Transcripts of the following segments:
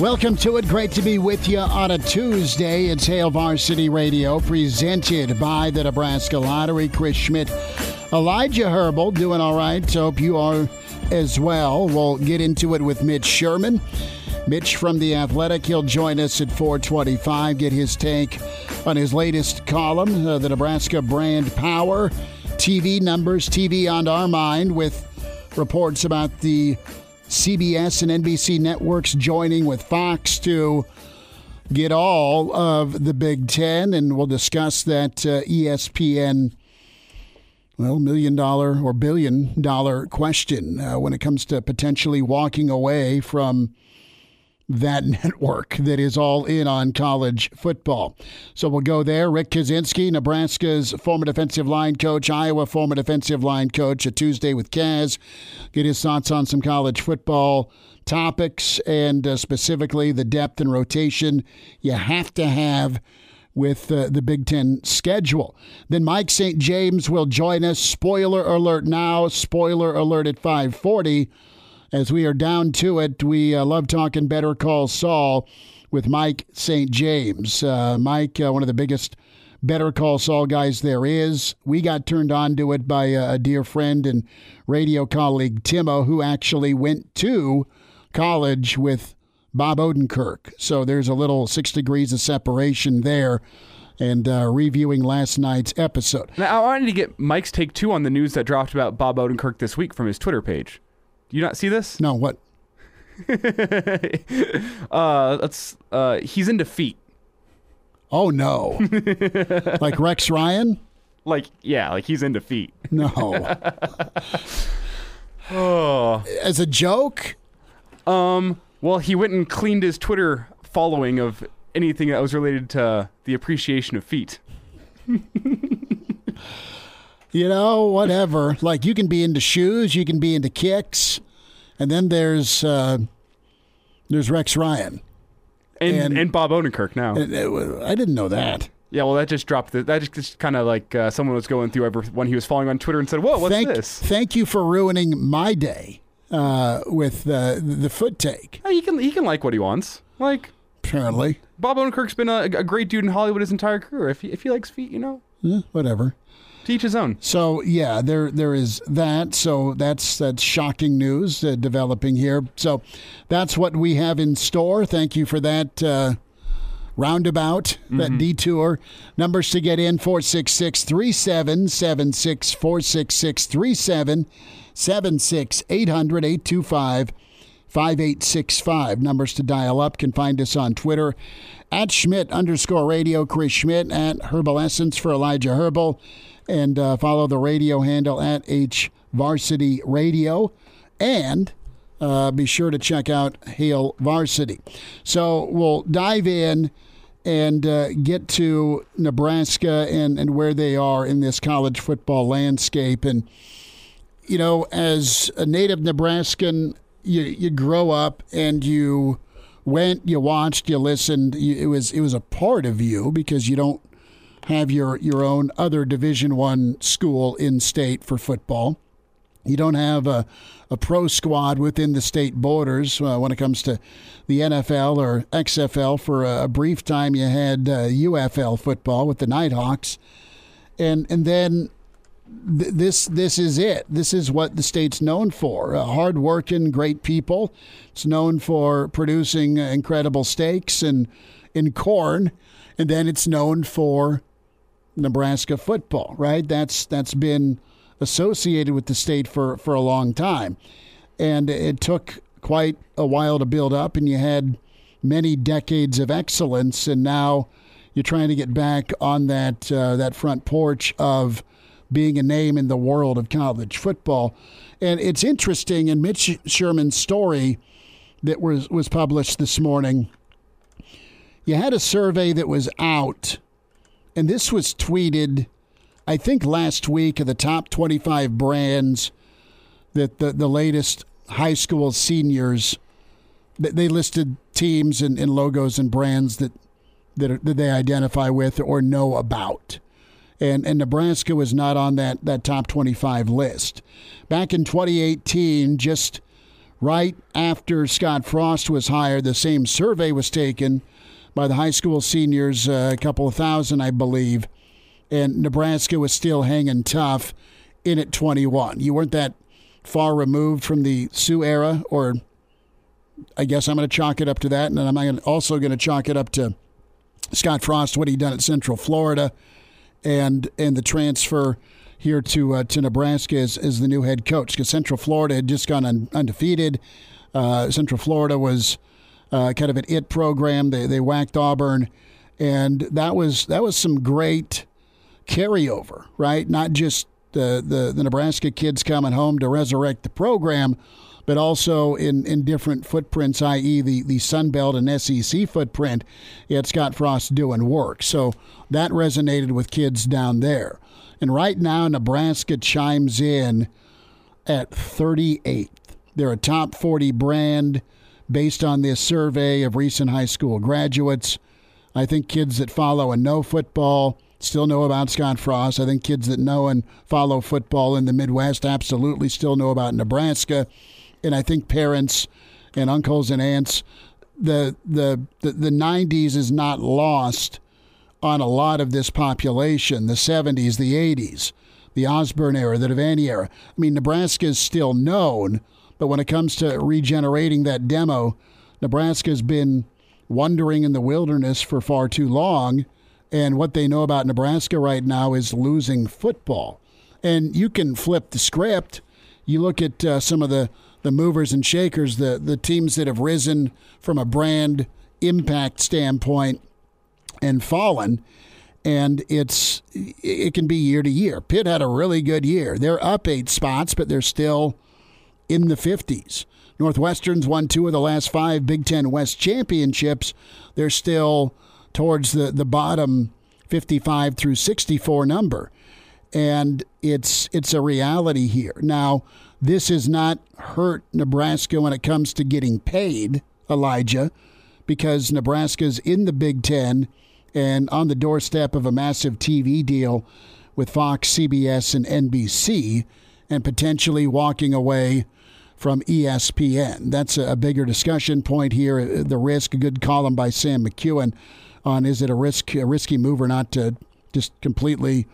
Welcome to it. Great to be with you on a Tuesday. It's Hail Varsity Radio, presented by the Nebraska Lottery. Chris Schmidt, Elijah Herbal, doing all right. Hope you are as well. We'll get into it with Mitch Sherman. Mitch from The Athletic, he'll join us at 425, get his take on his latest column, uh, the Nebraska Brand Power, TV numbers, TV on our mind, with reports about the CBS and NBC networks joining with Fox to get all of the Big Ten, and we'll discuss that uh, ESPN, well, million dollar or billion dollar question uh, when it comes to potentially walking away from that network that is all in on college football. So we'll go there. Rick Kaczenski, Nebraska's former defensive line coach, Iowa former defensive line coach, a Tuesday with Kaz. Get his thoughts on some college football topics and uh, specifically the depth and rotation you have to have with uh, the Big Ten schedule. Then Mike St. James will join us. Spoiler alert now, spoiler alert at 540 as we are down to it, we uh, love talking Better Call Saul with Mike St. James. Uh, Mike, uh, one of the biggest Better Call Saul guys there is. We got turned on to it by a, a dear friend and radio colleague, Timo, who actually went to college with Bob Odenkirk. So there's a little six degrees of separation there and uh, reviewing last night's episode. Now, I wanted to get Mike's take two on the news that dropped about Bob Odenkirk this week from his Twitter page. Do you not see this? No, what? uh, let's. Uh, he's in defeat. Oh no! like Rex Ryan? Like yeah, like he's in defeat. No. oh. As a joke? Um. Well, he went and cleaned his Twitter following of anything that was related to the appreciation of feet. You know, whatever. Like you can be into shoes, you can be into kicks, and then there's uh, there's Rex Ryan and, and, and Bob Odenkirk. Now I didn't know that. Yeah, well, that just dropped. The, that just, just kind of like uh, someone was going through when he was following on Twitter and said, "Whoa, what's thank, this?" Thank you for ruining my day uh, with the the foot take. he can he can like what he wants. Like apparently, Bob Odenkirk's been a, a great dude in Hollywood his entire career. If he, if he likes feet, you know, yeah, whatever. Teach his own. So yeah, there there is that. So that's that's shocking news uh, developing here. So that's what we have in store. Thank you for that. Uh, roundabout, mm-hmm. that detour. Numbers to get in 466 3776 466 3776 800 825 5865. Numbers to dial up can find us on Twitter at Schmidt underscore radio, Chris Schmidt at Herbal Essence for Elijah Herbal and uh, follow the radio handle at H Varsity Radio. And uh, be sure to check out Hail Varsity. So we'll dive in and uh, get to Nebraska and, and where they are in this college football landscape. And, you know, as a native Nebraskan, you, you grow up and you went, you watched, you listened. You, it was it was a part of you because you don't have your your own other Division One school in state for football. You don't have a, a pro squad within the state borders uh, when it comes to the NFL or XFL. For a, a brief time, you had uh, UFL football with the Nighthawks, and and then th- this this is it. This is what the state's known for: uh, hardworking, great people. It's known for producing incredible steaks and in corn and then it's known for Nebraska football, right? That's that's been associated with the state for for a long time, and it took quite a while to build up, and you had many decades of excellence, and now you're trying to get back on that uh, that front porch of being a name in the world of college football. And it's interesting in Mitch Sherman's story that was was published this morning. You had a survey that was out, and this was tweeted, I think last week, of the top 25 brands that the, the latest high school seniors they listed teams and, and logos and brands that that, are, that they identify with or know about. And, and Nebraska was not on that, that top 25 list. Back in 2018, just right after Scott Frost was hired, the same survey was taken by the high school seniors, uh, a couple of thousand, I believe. And Nebraska was still hanging tough in at 21. You weren't that far removed from the Sioux era, or I guess I'm going to chalk it up to that. And then I'm also going to chalk it up to Scott Frost, what he done at Central Florida, and and the transfer here to uh, to Nebraska as, as the new head coach because Central Florida had just gone un, undefeated. Uh, Central Florida was uh, kind of an it program. They they whacked Auburn, and that was that was some great carryover, right? Not just the the, the Nebraska kids coming home to resurrect the program, but also in, in different footprints, i.e., the, the Sun Belt and SEC footprint, had Scott Frost doing work. So that resonated with kids down there. And right now, Nebraska chimes in at 38th. They're a top 40 brand based on this survey of recent high school graduates. I think kids that follow and know football still know about Scott Frost. I think kids that know and follow football in the Midwest absolutely still know about Nebraska and I think parents and uncles and aunts, the the the, the 90s is not lost on a lot of this population. The 70s, the 80s, the Osborne era, the Devaney era. I mean, Nebraska is still known, but when it comes to regenerating that demo, Nebraska's been wandering in the wilderness for far too long. And what they know about Nebraska right now is losing football. And you can flip the script. You look at uh, some of the the movers and shakers, the the teams that have risen from a brand impact standpoint and fallen. And it's it can be year to year. Pitt had a really good year. They're up eight spots, but they're still in the fifties. Northwestern's won two of the last five Big Ten West championships. They're still towards the, the bottom 55 through 64 number. And it's it's a reality here. Now, this has not hurt Nebraska when it comes to getting paid, Elijah, because Nebraska's in the Big Ten and on the doorstep of a massive TV deal with Fox, CBS, and NBC, and potentially walking away from ESPN. That's a bigger discussion point here. The risk, a good column by Sam McKewon on is it a risk, a risky move or not to just completely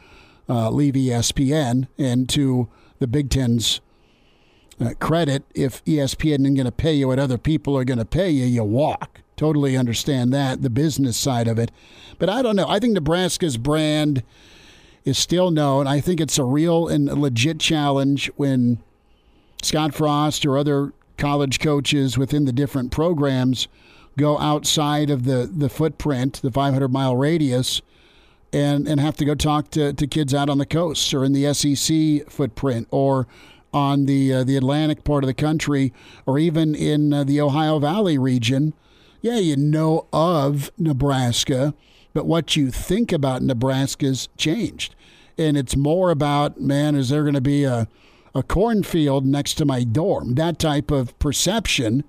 uh, leave ESPN and to the Big Ten's uh, credit. If ESPN isn't going to pay you what other people are going to pay you, you walk. Totally understand that, the business side of it. But I don't know. I think Nebraska's brand is still known. I think it's a real and legit challenge when Scott Frost or other college coaches within the different programs go outside of the, the footprint, the 500 mile radius, and, and have to go talk to, to kids out on the coast or in the SEC footprint or on the uh, the Atlantic part of the country, or even in uh, the Ohio Valley region, yeah, you know of Nebraska, but what you think about Nebraska's changed, and it's more about man, is there going to be a a cornfield next to my dorm? That type of perception.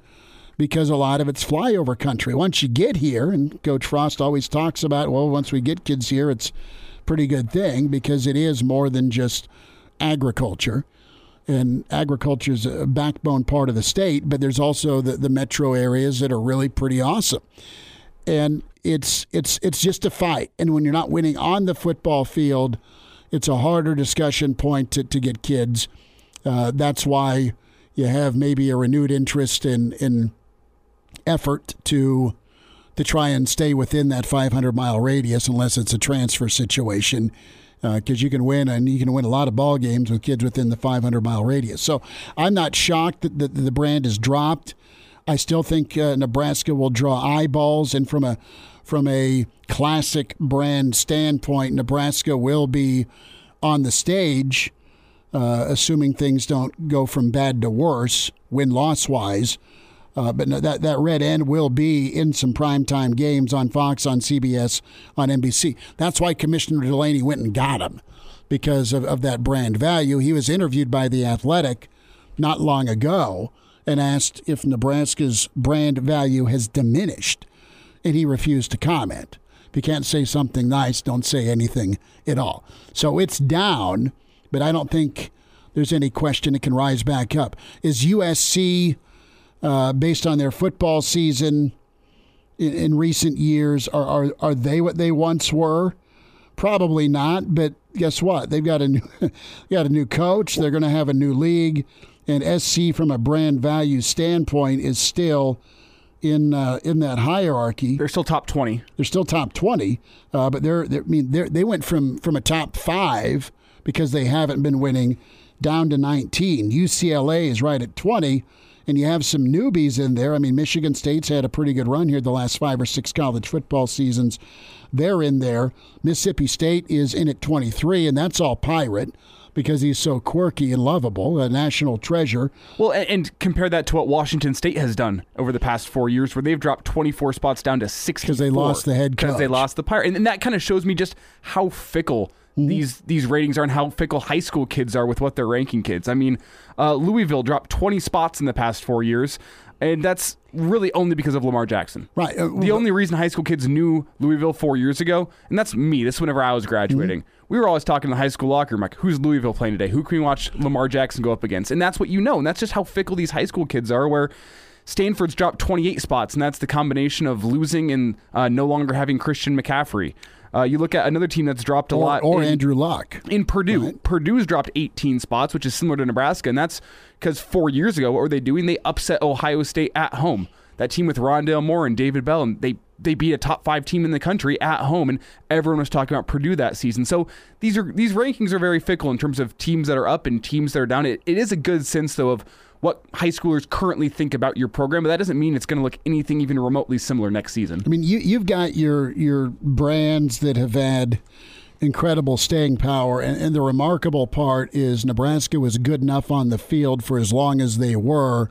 Because a lot of it's flyover country. Once you get here, and Coach Frost always talks about, well, once we get kids here, it's pretty good thing because it is more than just agriculture and agriculture is a backbone part of the state, but there's also the, the metro areas that are really pretty awesome. And it's it's it's just a fight. And when you're not winning on the football field, it's a harder discussion point to, to get kids. Uh, that's why you have maybe a renewed interest in in effort to to try and stay within that 500 mile radius unless it's a transfer situation because uh, you can win and you can win a lot of ball games with kids within the 500 mile radius. So I'm not shocked that the, the brand is dropped. I still think uh, Nebraska will draw eyeballs, and from a from a classic brand standpoint, Nebraska will be on the stage, uh, assuming things don't go from bad to worse, win loss wise. Uh, but no, that that red end will be in some primetime games on Fox, on CBS, on NBC. That's why Commissioner Delany went and got him because of, of that brand value. He was interviewed by The Athletic not long ago and asked if Nebraska's brand value has diminished, and he refused to comment. If you can't say something nice, don't say anything at all. So it's down, but I don't think there's any question it can rise back up. Is USC uh, based on their football season in, in recent years. Are, are are they what they once were? Probably not. But guess what? They've got a new got a new coach. They're going to have a new league, and SC from a brand value standpoint is still in uh, in that hierarchy. They're still top twenty. They're still top twenty, uh, but they're, they're I mean they they went from from a top five because they haven't been winning down to 19. UCLA is right at 20 and you have some newbies in there. I mean, Michigan State's had a pretty good run here the last five or six college football seasons. They're in there. Mississippi State is in at 23, and that's all Pirate because he's so quirky and lovable, a national treasure. Well, and, and, compare that to what Washington State has done over the past four years, where they've dropped 24 spots down to 60 because they lost the head coach. Because they lost the pirate, and, and that kind of shows me just how fickle Mm-hmm. these these ratings are and how fickle high school kids are with what they're ranking kids. I mean, uh, Louisville dropped 20 spots in the past four years, and that's really only because of Lamar Jackson. Right. Uh, the only reason high school kids knew Louisville four years ago, and that's me. This whenever I was graduating. Mm-hmm. We were always talking in the high school locker room, like, who's Louisville playing today? Who can we watch Lamar Jackson go up against? And that's what you know, and that's just how fickle these high school kids are. Where Stanford's dropped 28 spots, and that's the combination of losing and uh, no longer having Christian McCaffrey. Uh, you look at another team that's dropped a or, lot. Or in, Andrew Luck. In Purdue. Right. Purdue's dropped 18 spots, which is similar to Nebraska. And that's because four years ago, what were they doing? They upset Ohio State at home. That team with Rondale Moore and David Bell, and they they beat a top five team in the country at home, and everyone was talking about Purdue that season. So these are these rankings are very fickle in terms of teams that are up and teams that are down. It, it is a good sense though of what high schoolers currently think about your program, but that doesn't mean it's going to look anything even remotely similar next season. I mean, you you've got your your brands that have had incredible staying power, and, and the remarkable part is Nebraska was good enough on the field for as long as they were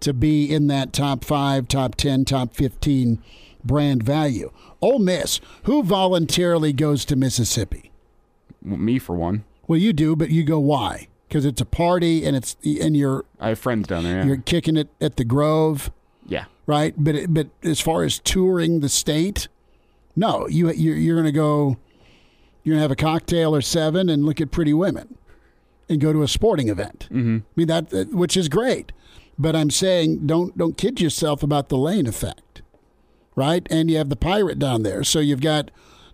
to be in that top five, top ten, top fifteen brand value. Ole Miss, who voluntarily goes to Mississippi? Me for one. Well, you do, but you go why? Because it's a party and it's and you're I have friends down there. Yeah. You're kicking it at the Grove. Yeah. Right, but but as far as touring the state, no, you you're, you're going to go. You're going to have a cocktail or seven and look at pretty women, and go to a sporting event. Mm-hmm. I mean that, which is great, but I'm saying don't don't kid yourself about the lane effect, right? And you have the pirate down there, so you've got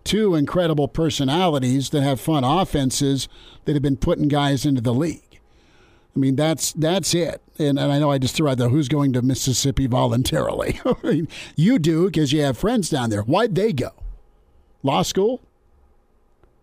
two incredible personalities that have fun offenses that have been putting guys into the league. I mean, that's that's it. And, and I know I just threw out the who's going to Mississippi voluntarily. I mean, you do because you have friends down there. Why'd they go? Law school?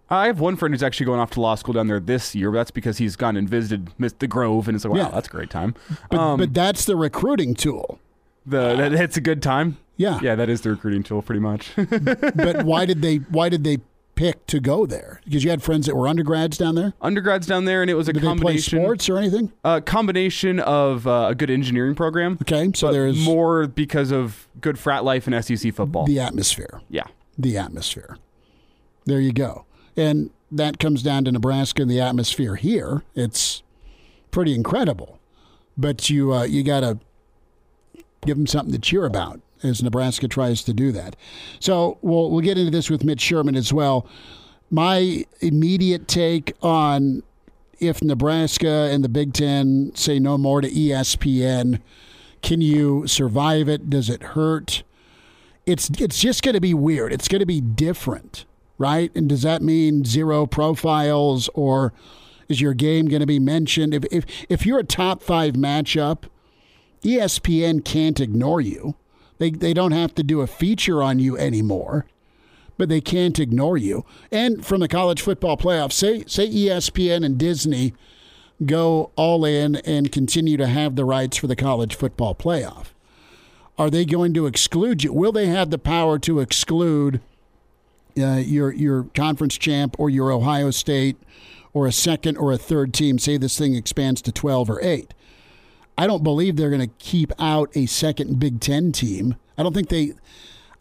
I have one friend who's actually going off to law school down there this year. But that's because he's gone and visited the Grove, and it's like, wow, yeah. that's a great time. But, um, but that's the recruiting tool. The that, it's a good time. Yeah, yeah, that is the recruiting tool, pretty much. but why did they? Why did they pick to go there? Because you had friends that were undergrads down there. Undergrads down there, and it was a did combination. They play sports or anything? A combination of uh, a good engineering program. Okay, so there's more because of good frat life and SEC football. The atmosphere. Yeah, the atmosphere. There you go, and that comes down to Nebraska and the atmosphere here. It's pretty incredible, but you uh, you got to give them something to cheer about as Nebraska tries to do that. So we'll we'll get into this with Mitch Sherman as well. My immediate take on if Nebraska and the Big Ten say no more to ESPN, can you survive it? Does it hurt? It's it's just going to be weird. It's going to be different, right? And does that mean zero profiles or is your game going to be mentioned? If if if you're a top five matchup, ESPN can't ignore you They they don't have to do a feature on you anymore, but they can't ignore you. And from the college football playoff, say say ESPN and Disney go all in and continue to have the rights for the college football playoff. Are they going to exclude you? Will they have the power to exclude uh, your your conference champ or your Ohio State or a second or a third team? Say this thing expands to twelve or eight. I don't believe they're going to keep out a second Big Ten team. I don't think they.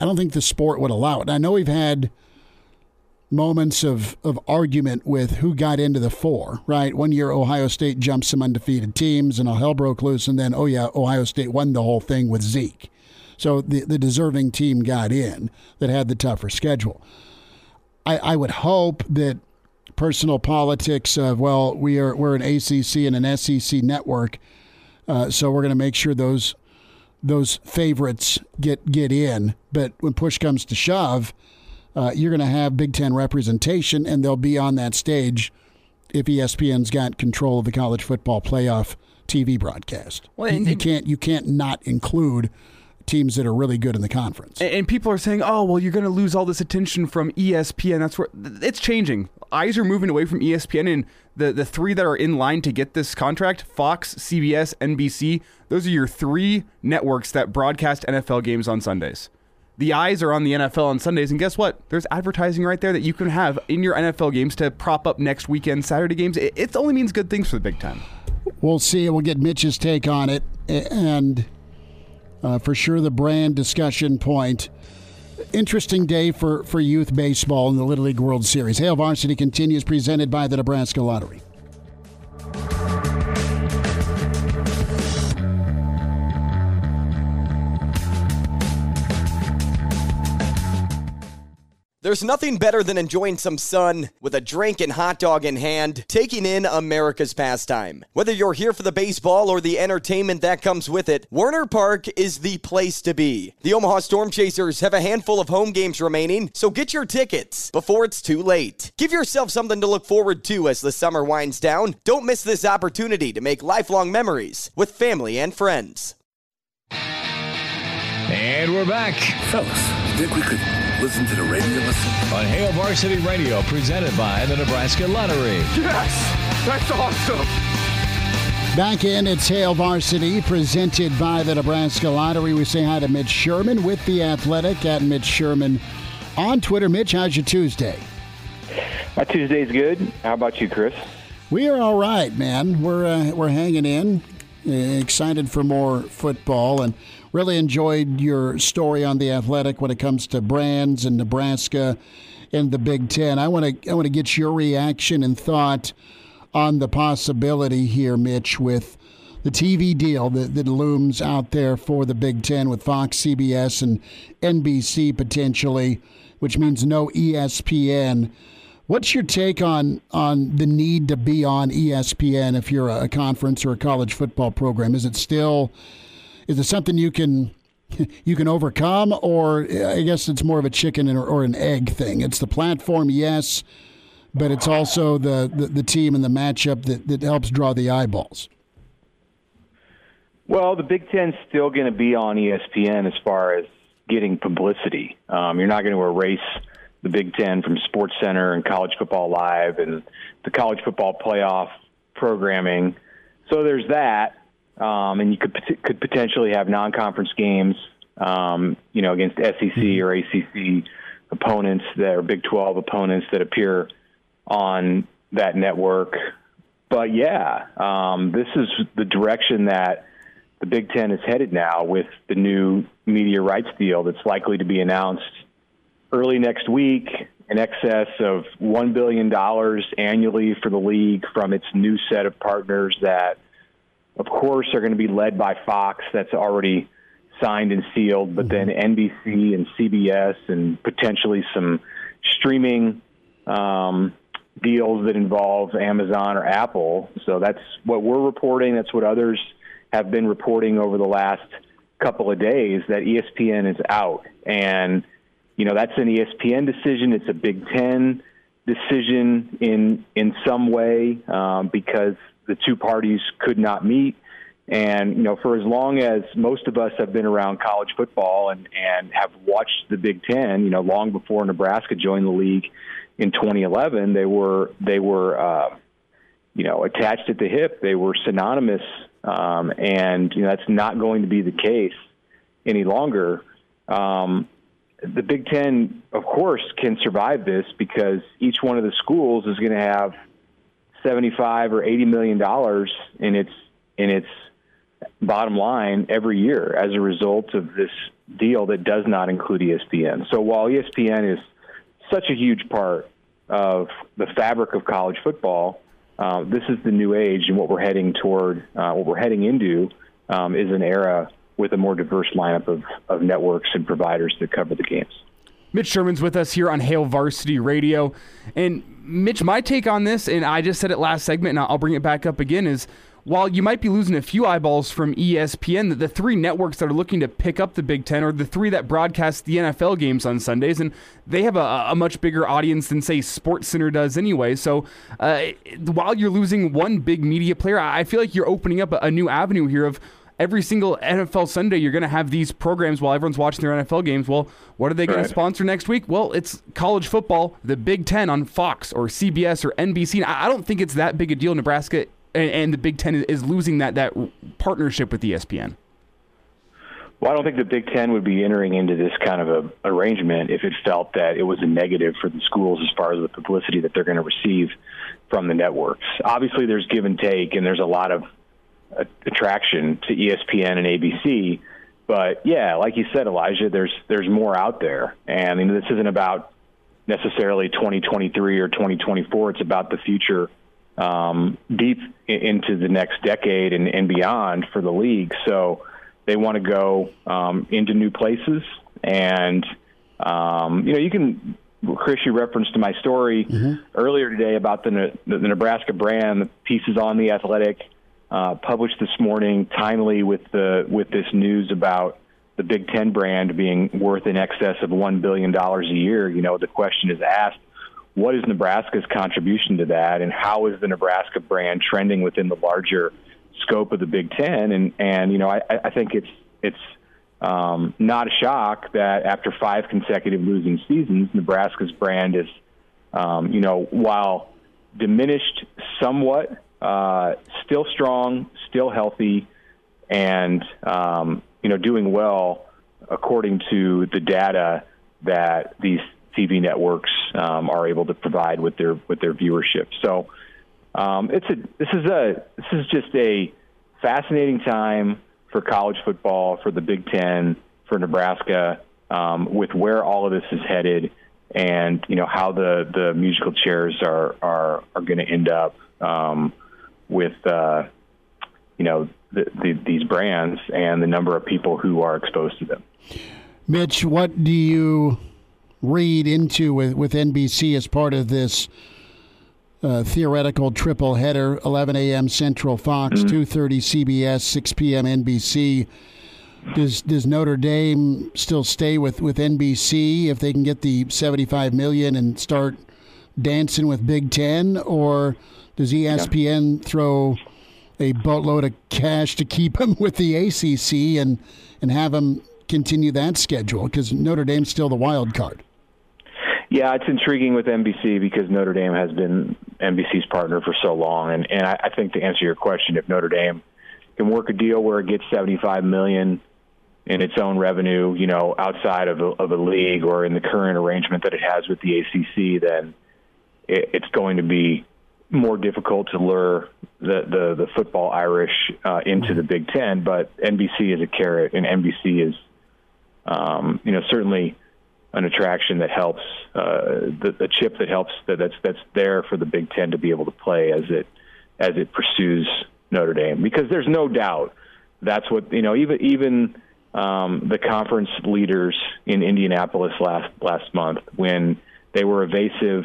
I don't think the sport would allow it. I know we've had moments of, of argument with who got into the four, right? One year Ohio State jumped some undefeated teams and all hell broke loose, and then, oh yeah, Ohio State won the whole thing with Zeke. So the, the deserving team got in that had the tougher schedule. I, I would hope that personal politics of, well, we are, we're an ACC and an SEC network, uh, so we're going to make sure those those favorites get get in. But when push comes to shove, uh, you're going to have Big Ten representation, and they'll be on that stage if ESPN's got control of the college football playoff TV broadcast. Well, and, you, you can't you can't not include teams that are really good in the conference. And people are saying, "Oh, well, you're going to lose all this attention from ESPN." That's where it's changing. Eyes are moving away from ESPN, and the the three that are in line to get this contract: Fox, CBS, NBC. Those are your three networks that broadcast NFL games on Sundays the eyes are on the NFL on Sundays, and guess what? There's advertising right there that you can have in your NFL games to prop up next weekend Saturday games. It, it only means good things for the Big Ten. We'll see. We'll get Mitch's take on it, and uh, for sure the brand discussion point. Interesting day for, for youth baseball in the Little League World Series. Hail Varsity continues presented by the Nebraska Lottery. There's nothing better than enjoying some sun with a drink and hot dog in hand, taking in America's pastime. Whether you're here for the baseball or the entertainment that comes with it, Werner Park is the place to be. The Omaha Storm Chasers have a handful of home games remaining, so get your tickets before it's too late. Give yourself something to look forward to as the summer winds down. Don't miss this opportunity to make lifelong memories with family and friends. And we're back. Fellas, think we could listen to the radio listen? On Hail Varsity Radio, presented by the Nebraska Lottery. Yes! That's awesome! Back in, it's Hail Varsity, presented by the Nebraska Lottery. We say hi to Mitch Sherman with The Athletic at Mitch Sherman on Twitter. Mitch, how's your Tuesday? My Tuesday's good. How about you, Chris? We are all right, man. We're uh, we're hanging in. excited for more football, and Really enjoyed your story on the Athletic when it comes to brands and Nebraska and the Big Ten. I want to I want to get your reaction and thought on the possibility here, Mitch, with the TV deal that, that looms out there for the Big Ten with Fox, CBS, and NBC potentially, which means no ESPN. What's your take on on the need to be on ESPN if you're a, a conference or a college football program? Is it still is it something you can you can overcome, or I guess it's more of a chicken or, an egg thing? It's the platform, yes, but it's also the, the, the team and the matchup that, that helps draw the eyeballs. Well, the Big Ten's still going to be on ESPN as far as getting publicity. Um, you're not going to erase the Big Ten from SportsCenter and College Football Live and the College Football Playoff programming. So there's that um, and you could could potentially have non-conference games, um, you know, against SEC mm-hmm. or ACC opponents that are Big 12 opponents that appear on that network. But yeah, um, this is the direction that the Big Ten is headed now with the new media rights deal that's likely to be announced early next week in excess of $1 billion annually for the league from its new set of partners that – of course, are going to be led by Fox. That's already signed and sealed. But then mm-hmm. NBC and CBS and potentially some streaming um, deals that involve Amazon or Apple. So that's what we're reporting. That's what others have been reporting over the last couple of days that ESPN is out. And, you know, that's an ESPN decision. It's a Big Ten decision in in some way um, because the two parties could not meet. And you know, for as long as most of us have been around college football and and have watched the Big Ten, you know, long before Nebraska joined the league in 2011, they were they were uh, you know attached at the hip. They were synonymous, um, and you know that's not going to be the case any longer. Um, the Big Ten, of course, can survive this because each one of the schools is going to have 75 or 80 million dollars in its in its bottom line every year as a result of this deal that does not include ESPN. So while ESPN is such a huge part of the fabric of college football, uh, this is the new age, and what we're heading toward, uh, what we're heading into, um, is an era with a more diverse lineup of, of networks and providers that cover the games. Mitch Sherman's with us here on Hail Varsity Radio. And Mitch, my take on this, and I just said it last segment, and I'll bring it back up again, is while you might be losing a few eyeballs from ESPN, the three networks that are looking to pick up the Big Ten are the three that broadcast the NFL games on Sundays, and they have a, a much bigger audience than, say, SportsCenter does anyway. So uh, while you're losing one big media player, I feel like you're opening up a, a new avenue here of every single NFL Sunday, you're going to have these programs while everyone's watching their NFL games. Well, what are they going right. to sponsor next week? Well, it's college football, the Big Ten on Fox or CBS or NBC. I don't think it's that big a deal. Nebraska and, and the Big Ten is losing that that partnership with ESPN? Well, I don't think the Big Ten would be entering into this kind of a arrangement if it felt that it was a negative for the schools as far as the publicity that they're going to receive from the networks. Obviously, there's give and take, and there's a lot of attraction to ESPN and ABC. But yeah, like you said, Elijah, there's there's more out there, and you know, this isn't about necessarily 2023 or 2024. It's about the future um, deep into the next decade and, and beyond for the league. So they want to go um, into new places. And, um, you know, you can, Chris, you referenced to my story mm-hmm. earlier today about the, the, the Nebraska brand, the pieces on the athletic, uh, published this morning timely with the with this news about the Big Ten brand being worth in excess of one billion dollars a year. You know, the question is asked, what is Nebraska's contribution to that, and how is the Nebraska brand trending within the larger scope of the Big Ten? And and you know, I, I think it's it's um, not a shock that after five consecutive losing seasons, Nebraska's brand is, um, you know, while diminished somewhat, uh, still strong, still healthy, and um, you know, doing well according to the data that these TV networks um, are able to provide with their with their viewership. So um, it's a this is a this is just a fascinating time for college football, for the Big Ten, for Nebraska, um, with where all of this is headed, and you know how the the musical chairs are are are going to end up um, with uh, you know the, the, these brands and the number of people who are exposed to them. Mitch, what do you read into with, with NBC as part of this uh, theoretical triple header 11 a.m. Central Fox, mm-hmm. 2:30 CBS, 6 p.m. NBC. Does does Notre Dame still stay with, with NBC if they can get the 75 million and start dancing with Big Ten, or does ESPN yeah. throw a boatload of cash to keep him with the ACC and and have him continue that schedule because Notre Dame's still the wild card? Yeah, it's intriguing with NBC because Notre Dame has been NBC's partner for so long, and and I, I think to answer your question, if Notre Dame can work a deal where it gets 75 million in its own revenue, you know, outside of a, of a league or in the current arrangement that it has with the ACC, then it, it's going to be more difficult to lure the the, the football Irish uh, into the Big Ten. But NBC is a carrot, and NBC is, um, you know, certainly an attraction that helps uh, the, the chip that helps that, that's that's there for the Big Ten to be able to play as it as it pursues Notre Dame because there's no doubt that's what you know even even um, the conference leaders in Indianapolis last last month when they were evasive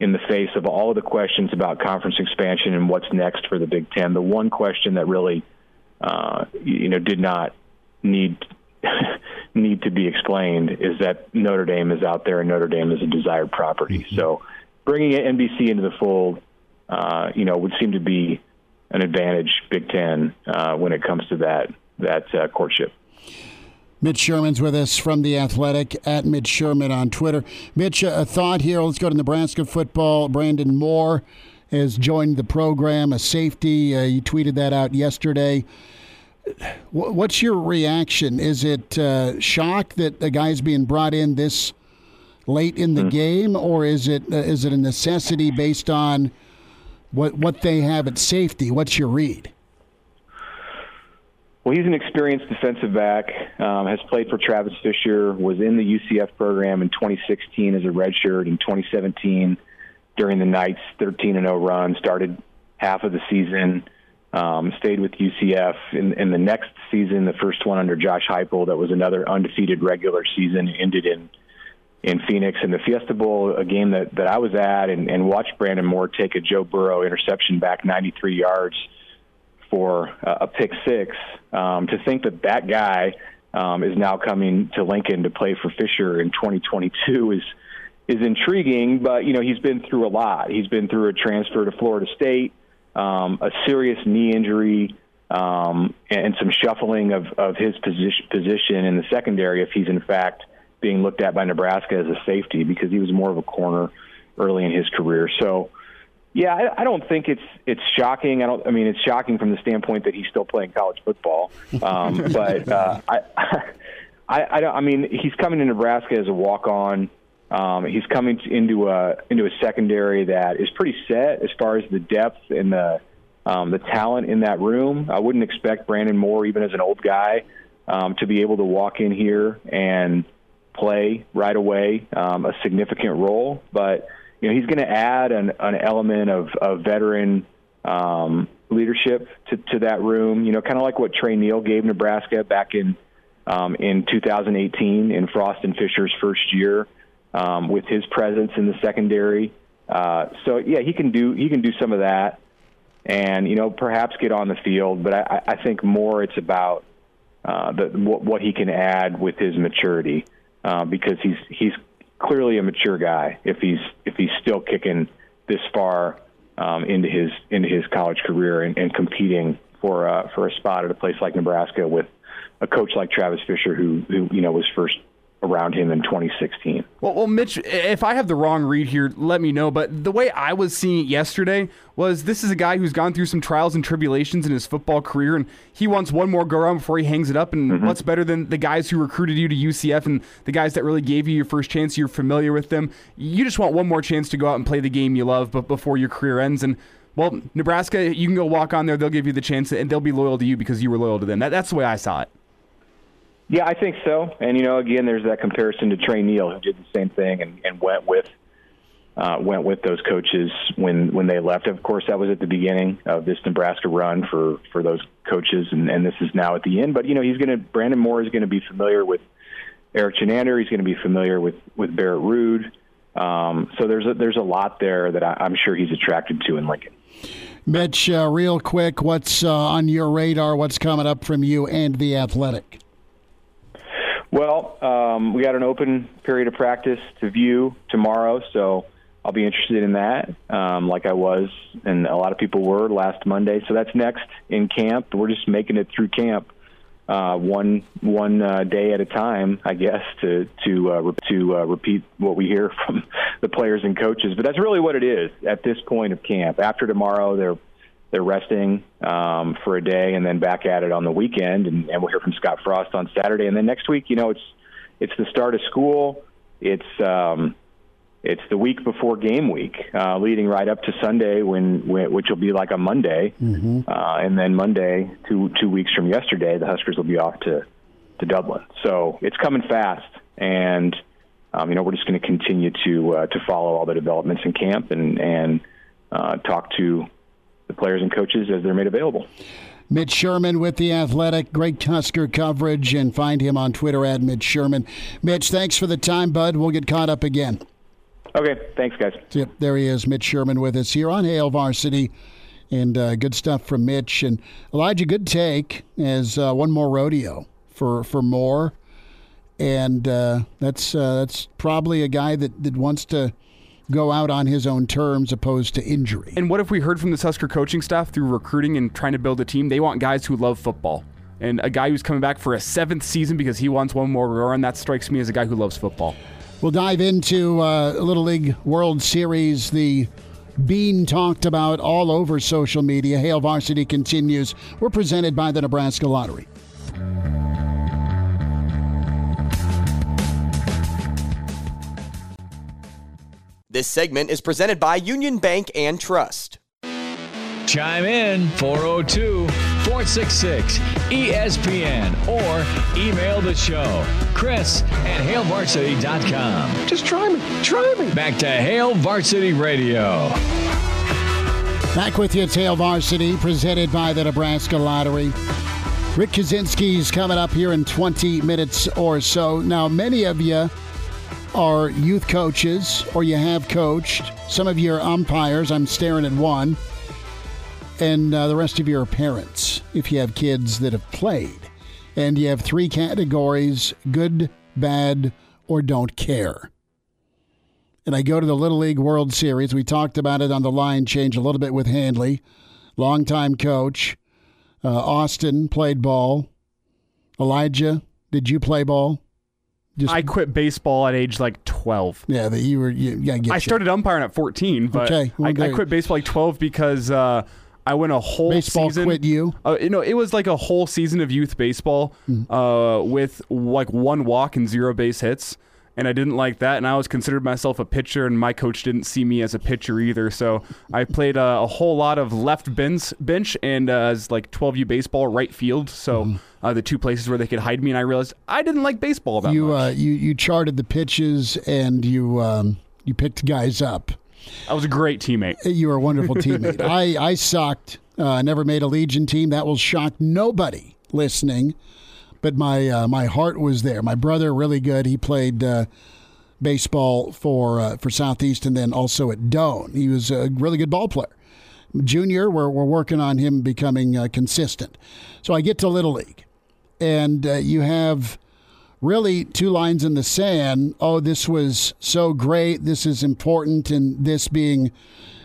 in the face of all of the questions about conference expansion and what's next for the Big Ten. The one question that really uh, you know did not need need to be explained is that Notre Dame is out there and Notre Dame is a desired property. Mm-hmm. So bringing NBC into the fold, uh, you know, would seem to be an advantage Big Ten uh, when it comes to that that uh, courtship. Mitch Sherman's with us from The Athletic at Mitch Sherman on Twitter. Mitch, a thought here. Let's go to Nebraska football. Brandon Moore has joined the program, a safety. Uh, you tweeted that out yesterday. What's your reaction? Is it uh, shock that a guy's being brought in this late in the mm-hmm. game, or is it uh, is it a necessity based on what what they have at safety? What's your read? Well, he's an experienced defensive back. Um, has played for Travis Fisher. Was in the UCF program in 2016 as a redshirt. In 2017, during the Knights' 13 and 0 run, started half of the season. Um, stayed with UCF in, in the next season, the first one under Josh Heupel. That was another undefeated regular season. Ended in in Phoenix in the Fiesta Bowl, a game that, that I was at, and, and watched Brandon Moore take a Joe Burrow interception back 93 yards for uh, a pick six. Um, to think that that guy um, is now coming to Lincoln to play for Fisher in 2022 is is intriguing. But you know he's been through a lot. He's been through a transfer to Florida State, um, a serious knee injury, um, and some shuffling of, of his position position in the secondary if he's in fact being looked at by Nebraska as a safety because he was more of a corner early in his career. So yeah, I, I don't think it's it's shocking. I don't. I mean, it's shocking from the standpoint that he's still playing college football. Um, but uh, I, I, I, don't, I mean, he's coming to Nebraska as a walk on. Um, he's coming into a into a secondary that is pretty set as far as the depth and the um, the talent in that room. I wouldn't expect Brandon Moore, even as an old guy, um, to be able to walk in here and play right away um, a significant role. But you know, he's going to add an, an element of, of veteran um, leadership to, to that room. You know, kind of like what Tre Neal gave Nebraska back in um, in 2018 in Frost and Fisher's first year um, with his presence in the secondary. Uh, so yeah, he can do he can do some of that, and you know perhaps get on the field. But I, I think more it's about uh, the, what, what he can add with his maturity uh, because he's he's clearly a mature guy if he's if he's still kicking this far um, into his into his college career and, and competing for uh, for a spot at a place like Nebraska with a coach like Travis Fisher who who you know was first around him in 2016. Well, well, Mitch, if I have the wrong read here, let me know. But the way I was seeing it yesterday was this is a guy who's gone through some trials and tribulations in his football career, and he wants one more go around before he hangs it up. And mm-hmm. what's better than the guys who recruited you to UCF and the guys that really gave you your first chance? You're familiar with them. You just want one more chance to go out and play the game you love, but before your career ends. And well, Nebraska, you can go walk on there. They'll give you the chance, and they'll be loyal to you because you were loyal to them. That, that's the way I saw it. Yeah, I think so. And you know, again, there's that comparison to Tre Neal, who did the same thing and, and went with uh, went with those coaches when when they left. Of course, that was at the beginning of this Nebraska run for for those coaches, and, and this is now at the end. But you know, he's going to Brandon Moore is going to be familiar with Erik Chinander. He's going to be familiar with with Barrett Ruud. Um, so there's a, there's a lot there that I, am sure he's attracted to in Lincoln. Mitch, uh, real quick, what's uh, on your radar? What's coming up from you and the Athletic? Well, um, we got an open period of practice to view tomorrow, so I'll be interested in that, um, like I was, and a lot of people were last Monday. So that's next in camp. We're just making it through camp, uh, one one uh, day at a time, I guess, to to uh, to uh, repeat what we hear from the players and coaches. But that's really what it is at this point of camp. After tomorrow, they're they're resting um, for a day and then back at it on the weekend. And, and we'll hear from Scott Frost on Saturday. And then next week, you know, it's it's the start of school. It's um, it's the week before game week, uh, leading right up to Sunday, when, when which will be like a Monday, mm-hmm. uh, and then Monday, two two weeks from yesterday, the Huskers will be off to to Dublin. So it's coming fast, and um, you know we're just going to continue to uh, to follow all the developments in camp and and uh, talk to the players and coaches as they're made available. Mitch Sherman with The Athletic. Great Husker coverage, and find him on Twitter at Mitch Sherman. Mitch, thanks for the time, bud. We'll get caught up again. Okay, thanks, guys. Yep, there he is, Mitch Sherman with us here on Hail Varsity. And uh, good stuff from Mitch. And Elijah, good take as uh, one more rodeo for, for Moore. And uh, that's, uh, that's probably a guy that, that wants to go out on his own terms opposed to injury. And what if we heard from the Husker coaching staff through recruiting and trying to build a team? They want guys who love football. And a guy who's coming back for a seventh season because he wants one more run, that strikes me as a guy who loves football. We'll dive into uh, Little League World Series. The being talked about all over social media. Hail Varsity continues. We're presented by the Nebraska Lottery. This segment is presented by Union Bank and Trust. Chime in 402 466 ESPN or email the show. Chris at HailVarsity.com. Just try me. Try me. Back to Hail Varsity Radio. Back with you, Hail Varsity, presented by the Nebraska Lottery. Rick Kaczenski's coming up here in 20 minutes or so. Now, many of you are youth coaches or you have coached. Some of you are umpires. I'm staring at one. And uh, the rest of you are parents if you have kids that have played. And you have three categories good, bad, or don't care. And I go to the Little League World Series. We talked about it on the line change a little bit with Handley, longtime coach. Uh, Austin played ball. Elijah, did you play ball? Just, I quit baseball at age like 12. Yeah, that you were. You, yeah, I, get I started umpiring at 14, but okay, well, I, I, quit baseball like 12 because uh, I went a whole baseball season. quit you? Uh, you know, it was like a whole season of youth baseball mm. uh, with like one walk and zero base hits and I didn't like that. And I always considered myself a pitcher, and my coach didn't see me as a pitcher either. So I played a, a whole lot of left bench, bench and uh, as like 12U baseball, right field. So mm-hmm. uh, the two places where they could hide me, and I realized I didn't like baseball that you, much. Uh, you you charted the pitches and you um, you picked guys up. I was a great teammate. You were a wonderful teammate. I I sucked. Uh, I never made a Legion team. That will shock nobody listening but my uh, my heart was there. My brother really good. He played uh, baseball for uh, for Southeast and then also at Doane. He was a really good ball player. Junior, we're we're working on him becoming uh, consistent. So I get to little league, and uh, you have really two lines in the sand. Oh, this was so great. This is important, and this being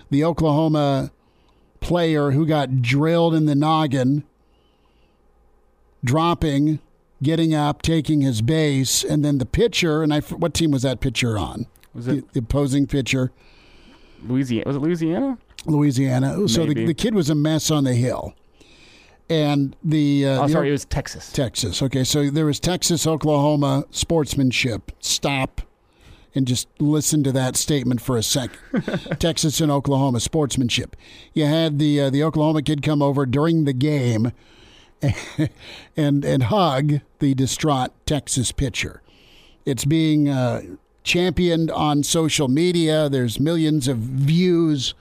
the Oklahoma player who got drilled in the noggin dropping, getting up, taking his base, and then the pitcher. And I, what team was that pitcher on? Was it the, the opposing pitcher? Louisiana? Was it Louisiana? Louisiana. Maybe. So the, the kid was a mess on the hill. And the uh, oh, sorry, it was Texas. Texas. Okay, so there was Texas, Oklahoma sportsmanship. Stop and just listen to that statement for a second. Texas and Oklahoma sportsmanship. You had the uh, the Oklahoma kid come over during the game and and hug the distraught Texas pitcher. It's being uh, championed on social media. There's millions of views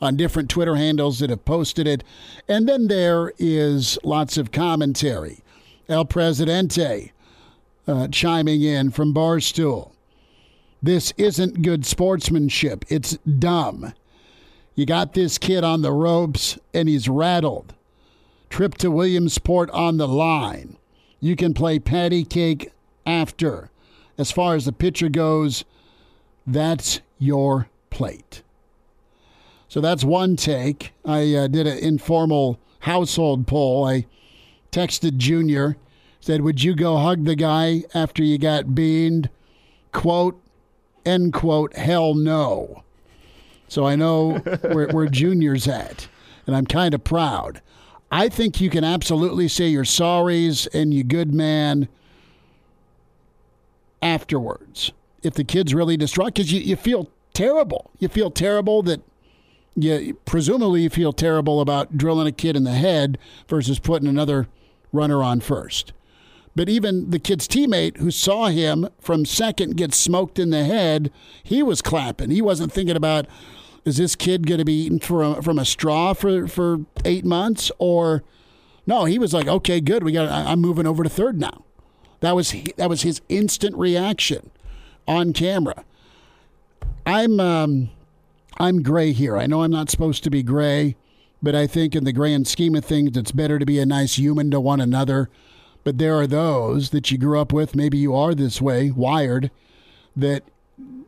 on different Twitter handles that have posted it, and then there is lots of commentary. El Presidente uh, chiming in from Barstool. This isn't good sportsmanship. It's dumb. You got this kid on the ropes and he's rattled trip to Williamsport on the line. You can play patty cake after. As far as the pitcher goes, that's your plate. So that's one take. I uh, did an informal household poll. I texted Junior, said, Would you go hug the guy after you got beaned? Quote, end quote, hell no. So I know where, where Junior's at, and I'm kind of proud. I think you can absolutely say your sorries and you good man afterwards. If the kid's really distraught, because you, you feel terrible. You feel terrible that you presumably you feel terrible about drilling a kid in the head versus putting another runner on first. But even the kid's teammate who saw him from second get smoked in the head, he was clapping. He wasn't thinking about, is this kid going to be eaten from from a straw for for eight months or no? He was like, okay, good. We got. I'm moving over to third now. That was that was his instant reaction on camera. I'm um, I'm gray here. I know I'm not supposed to be gray, but I think in the grand scheme of things, it's better to be a nice human to one another. But there are those that you grew up with. Maybe you are this way, wired, that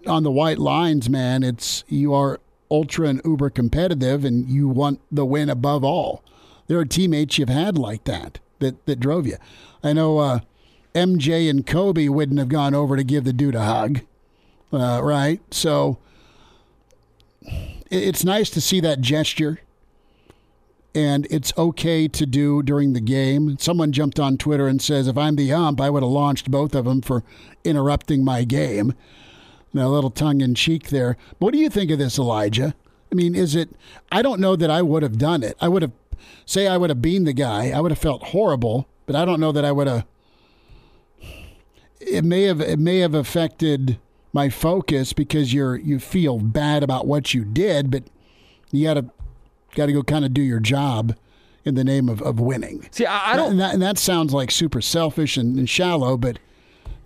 on the white lines, man, it's you are ultra and uber competitive, and you want the win above all. There are teammates you've had like that that that drove you. I know uh, MJ and Kobe wouldn't have gone over to give the dude a hug, uh, right? So it's nice to see that gesture and it's okay to do during the game. Someone jumped on Twitter and says, if I'm the ump, I would have launched both of them for interrupting my game. A little tongue in cheek there. But what do you think of this, Elijah? I mean, is it, I don't know that I would have done it. I would have, say, I would have been the guy, I would have felt horrible, but I don't know that I would have, it may have, it may have affected my focus because you're, you feel bad about what you did, but you got to got to go kind of do your job in the name of, of winning. See, I, I don't. And that, and that, sounds like super selfish and, and shallow, but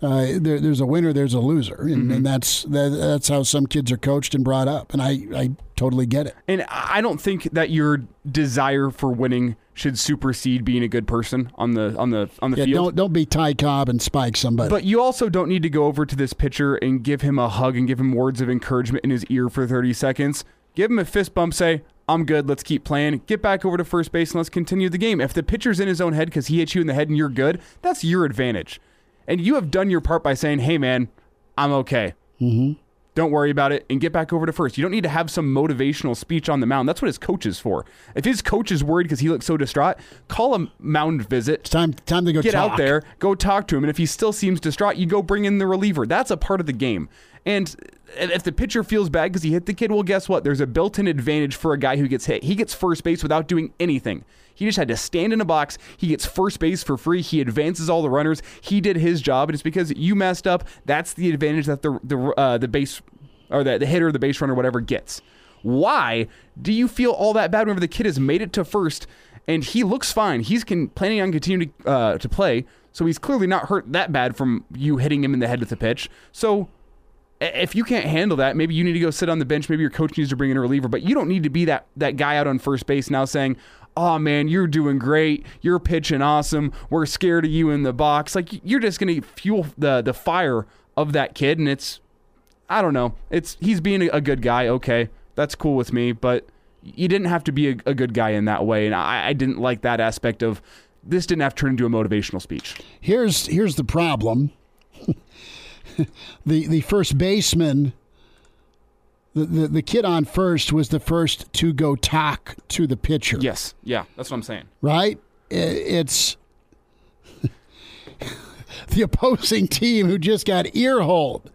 uh, there, there's a winner, there's a loser, and, mm-hmm. and that's that, that's how some kids are coached and brought up, and I I totally get it. And I don't think that your desire for winning should supersede being a good person on the on the on the yeah, field. Don't don't be Ty Cobb and spike somebody. But you also don't need to go over to this pitcher and give him a hug and give him words of encouragement in his ear for 30 seconds. Give him a fist bump, say, I'm good. Let's keep playing. Get back over to first base and let's continue the game. If the pitcher's in his own head because he hit you in the head and you're good, that's your advantage. And you have done your part by saying, hey, man, I'm okay. Mm-hmm. Don't worry about it and get back over to first. You don't need to have some motivational speech on the mound. That's what his coach is for. If his coach is worried because he looks so distraught, call a mound visit. It's time, time to go get talk. out there, go talk to him. And if he still seems distraught, you go bring in the reliever. That's a part of the game. And if the pitcher feels bad because he hit the kid, well, guess what? There's a built in advantage for a guy who gets hit. He gets first base without doing anything. He just had to stand in a box. He gets first base for free. He advances all the runners. He did his job, and it's because you messed up. That's the advantage that the the uh, the base or the, the hitter, the base runner, whatever gets. Why do you feel all that bad whenever the kid has made it to first and he looks fine? He's planning on continuing to, uh, to play, so he's clearly not hurt that bad from you hitting him in the head with a pitch. So if you can't handle that, maybe you need to go sit on the bench. Maybe your coach needs to bring in a reliever, but you don't need to be that that guy out on first base now saying, "Oh man, you're doing great. You're pitching awesome. We're scared of you in the box." Like you're just going to fuel the the fire of that kid, and it's I don't know. It's he's being a good guy. Okay, that's cool with me, but you didn't have to be a, a good guy in that way, and I, I didn't like that aspect of this. Didn't have to turn into a motivational speech. Here's here's the problem. the the first baseman, the, the, the kid on first was the first to go talk to the pitcher. Yes, yeah, that's what I'm saying. Right? It's the opposing team who just got earholed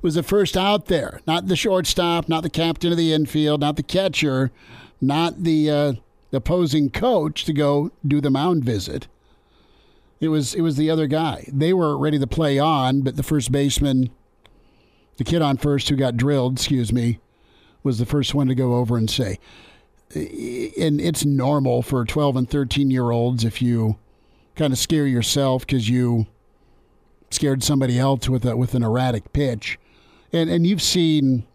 was the first out there, not the shortstop, not the captain of the infield, not the catcher, not the uh, opposing coach to go do the mound visit. It was it was the other guy. They were ready to play on, but the first baseman, the kid on first who got drilled, excuse me, was the first one to go over and say. And it's normal for 12 and 13 year olds if you kind of scare yourself because you scared somebody else with a, with an erratic pitch. And and you've seen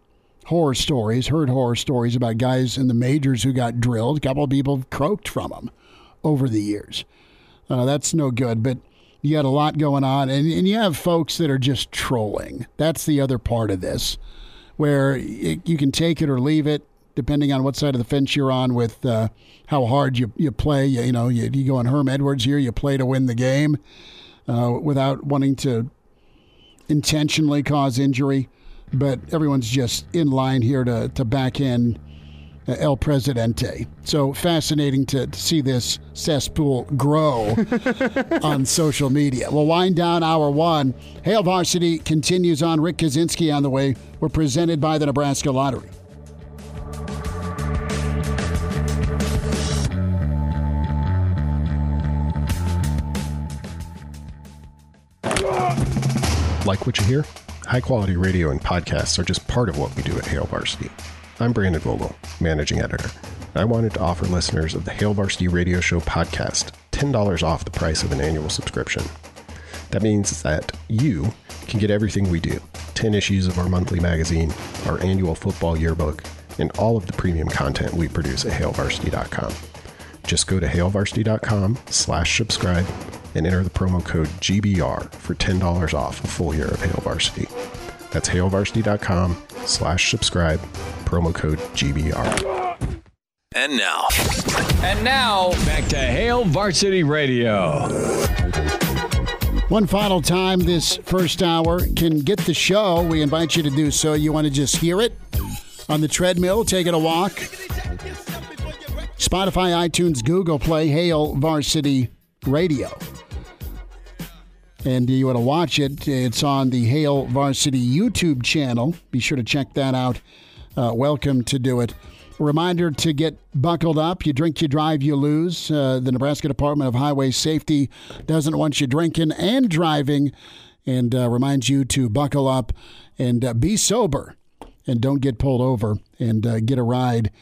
horror stories, heard horror stories about guys in the majors who got drilled. A couple of people croaked from them over the years. Uh, that's no good. But you got a lot going on, and, and you have folks that are just trolling. That's the other part of this, where it, you can take it or leave it, depending on what side of the fence you're on with uh, how hard you, you play. You, you know, you, you go on Herm Edwards here, you play to win the game uh, without wanting to intentionally cause injury. But everyone's just in line here to, to back in Uh, El Presidente. So fascinating to, to see this cesspool grow on social media. We'll wind down hour one. Hail Varsity continues on. Rick Kaczenski on the way. We're presented by the Nebraska Lottery. Like what you hear? High quality radio and podcasts are just part of what we do at Hail Varsity. I'm Brandon Vogel, managing editor. I wanted to offer listeners of the Hail Varsity Radio Show podcast $10 off the price of an annual subscription. That means that you can get everything we do 10 issues of our monthly magazine, our annual football yearbook, and all of the premium content we produce at hailvarsity.com. Just go to hailvarsity.com slash subscribe and enter the promo code GBR for $10 off a full year of Hail Varsity. That's hailvarsity.com slash subscribe, promo code GBR. And now. And now, back to Hail Varsity Radio. One final time this first hour can get the show. We invite you to do so. You want to just hear it on the treadmill, taking a walk. Spotify, iTunes, Google Play, Hail Varsity Radio. And you want to watch it, it's on the Hail Varsity YouTube channel. Be sure to check that out. Uh, welcome to do it. Reminder to get buckled up. You drink, you drive, you lose. Uh, the Nebraska Department of Highway Safety doesn't want you drinking and driving and uh, reminds you to buckle up and uh, be sober and don't get pulled over and uh, get a ride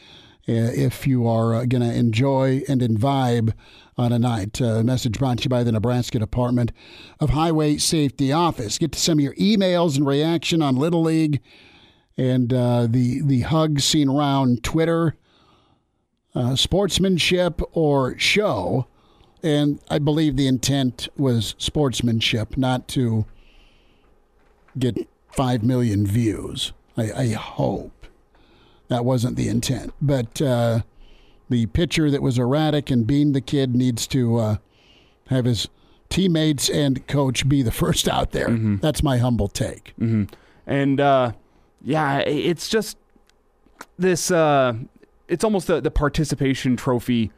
uh, if you are uh, going to enjoy and imbibe on a night. A message brought to you by the Nebraska Department of Highway Safety Office. Get to some of your emails and reaction on Little League and uh, the the hug seen around Twitter, uh, sportsmanship or show, and I believe the intent was sportsmanship, not to get five million views. I, I hope that wasn't the intent, but uh, the pitcher that was erratic and being the kid needs to uh, have his teammates and coach be the first out there. Mm-hmm. That's my humble take. Mm-hmm. And uh, yeah, it's just this. Uh, it's almost the, the participation trophy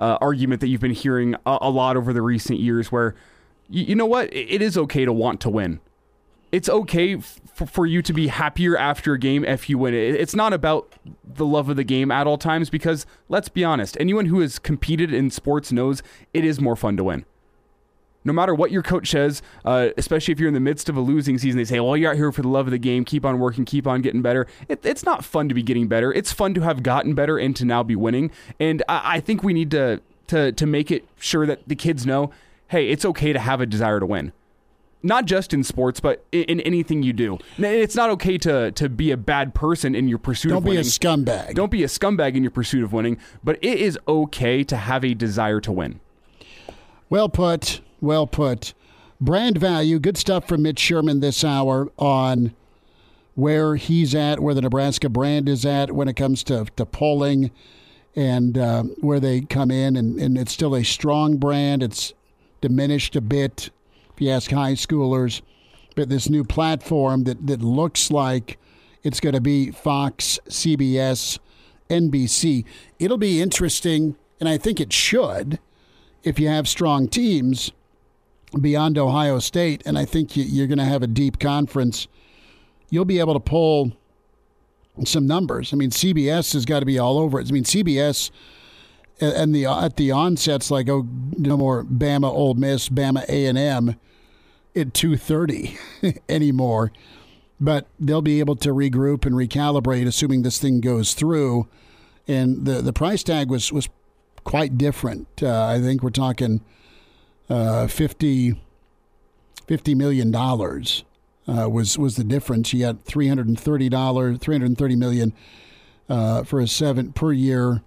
uh, argument that you've been hearing a, a, lot over the recent years, where you, you know what, it is okay to want to win. It's okay f- for you to be happier after a game if you win it. It's not about the love of the game at all times because let's be honest, anyone who has competed in sports knows it is more fun to win no matter what your coach says, uh, especially if you're in the midst of a losing season, they say, well, you're out here for the love of the game. Keep on working, keep on getting better. It, it's not fun to be getting better. It's fun to have gotten better and to now be winning. And I, I think we need to, to, to make it sure that the kids know hey, it's okay to have a desire to win. Not just in sports, but in, in anything you do. It's not okay to, to be a bad person in your pursuit Don't of winning. Don't be a scumbag. Don't be a scumbag in your pursuit of winning, but it is okay to have a desire to win. Well put. Well put. Brand value, good stuff from Mitch Sherman this hour on where he's at, where the Nebraska brand is at when it comes to, to polling and uh, where they come in. And, and it's still a strong brand. It's diminished a bit, if you ask high schoolers. But this new platform that, that looks like it's going to be Fox, CBS, NBC. It'll be interesting, and I think it should, if you have strong teams beyond Ohio State, and I think you're going to have a deep conference, you'll be able to pull some numbers. I mean, CBS has got to be all over it. I mean, CBS and the at the onsets like oh no more Bama Old Miss, Bama A and M at two thirty anymore, but they'll be able to regroup and recalibrate, assuming this thing goes through. And the the price tag was was quite different. Uh, I think we're talking uh, 50, $50 million uh, was was the difference. He had three hundred and thirty dollars, three hundred and thirty million uh, for a seven per year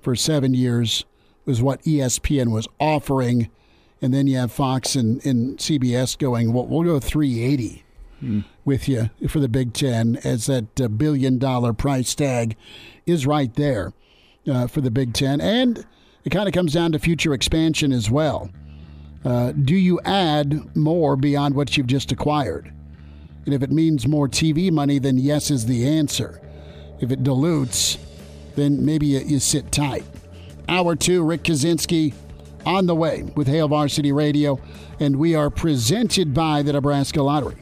for seven years was what ESPN was offering, and then you have Fox and, and CBS going. Well, we'll go three eighty hmm. with you for the Big Ten, as that uh, billion dollar price tag is right there uh, for the Big Ten, and it kind of comes down to future expansion as well. Uh, do you add more beyond what you've just acquired? And if it means more TV money, then yes is the answer. If it dilutes, then maybe you, you sit tight. Hour two, Rick Kaczenski on the way with Hail Varsity Radio, and we are presented by the Nebraska Lottery.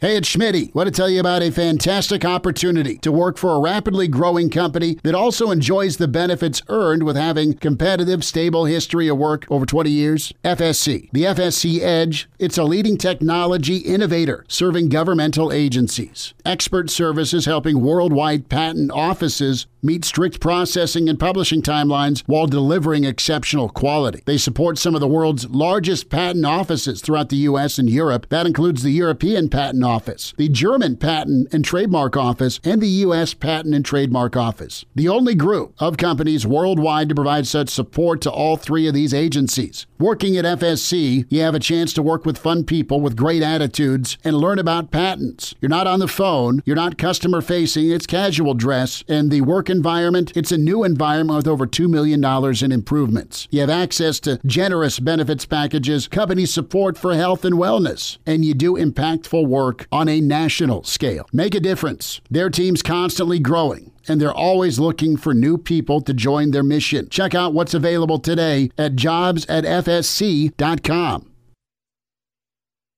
Hey, it's Schmitty. Want to tell you about a fantastic opportunity to work for a rapidly growing company that also enjoys the benefits earned with having competitive, stable history of work over 20 years. FSC. The FSC Edge, it's a leading technology innovator serving governmental agencies. Expert services helping worldwide patent offices meet strict processing and publishing timelines while delivering exceptional quality. They support some of the world's largest patent offices throughout the U.S. and Europe. That includes the European Patent Office, the German Patent and Trademark Office, and the U.S. Patent and Trademark Office. The only group of companies worldwide to provide such support to all three of these agencies. Working at FSC, you have a chance to work with fun people with great attitudes and learn about patents. You're not on the phone, you're not customer facing, it's casual dress, and the work environment, it's a new environment with over $2 million in improvements. You have access to generous benefits packages, company support for health and wellness, and you do impactful work on a national scale. Make a difference. Their team's constantly growing and they're always looking for new people to join their mission. Check out what's available today at jobs at fsc.com.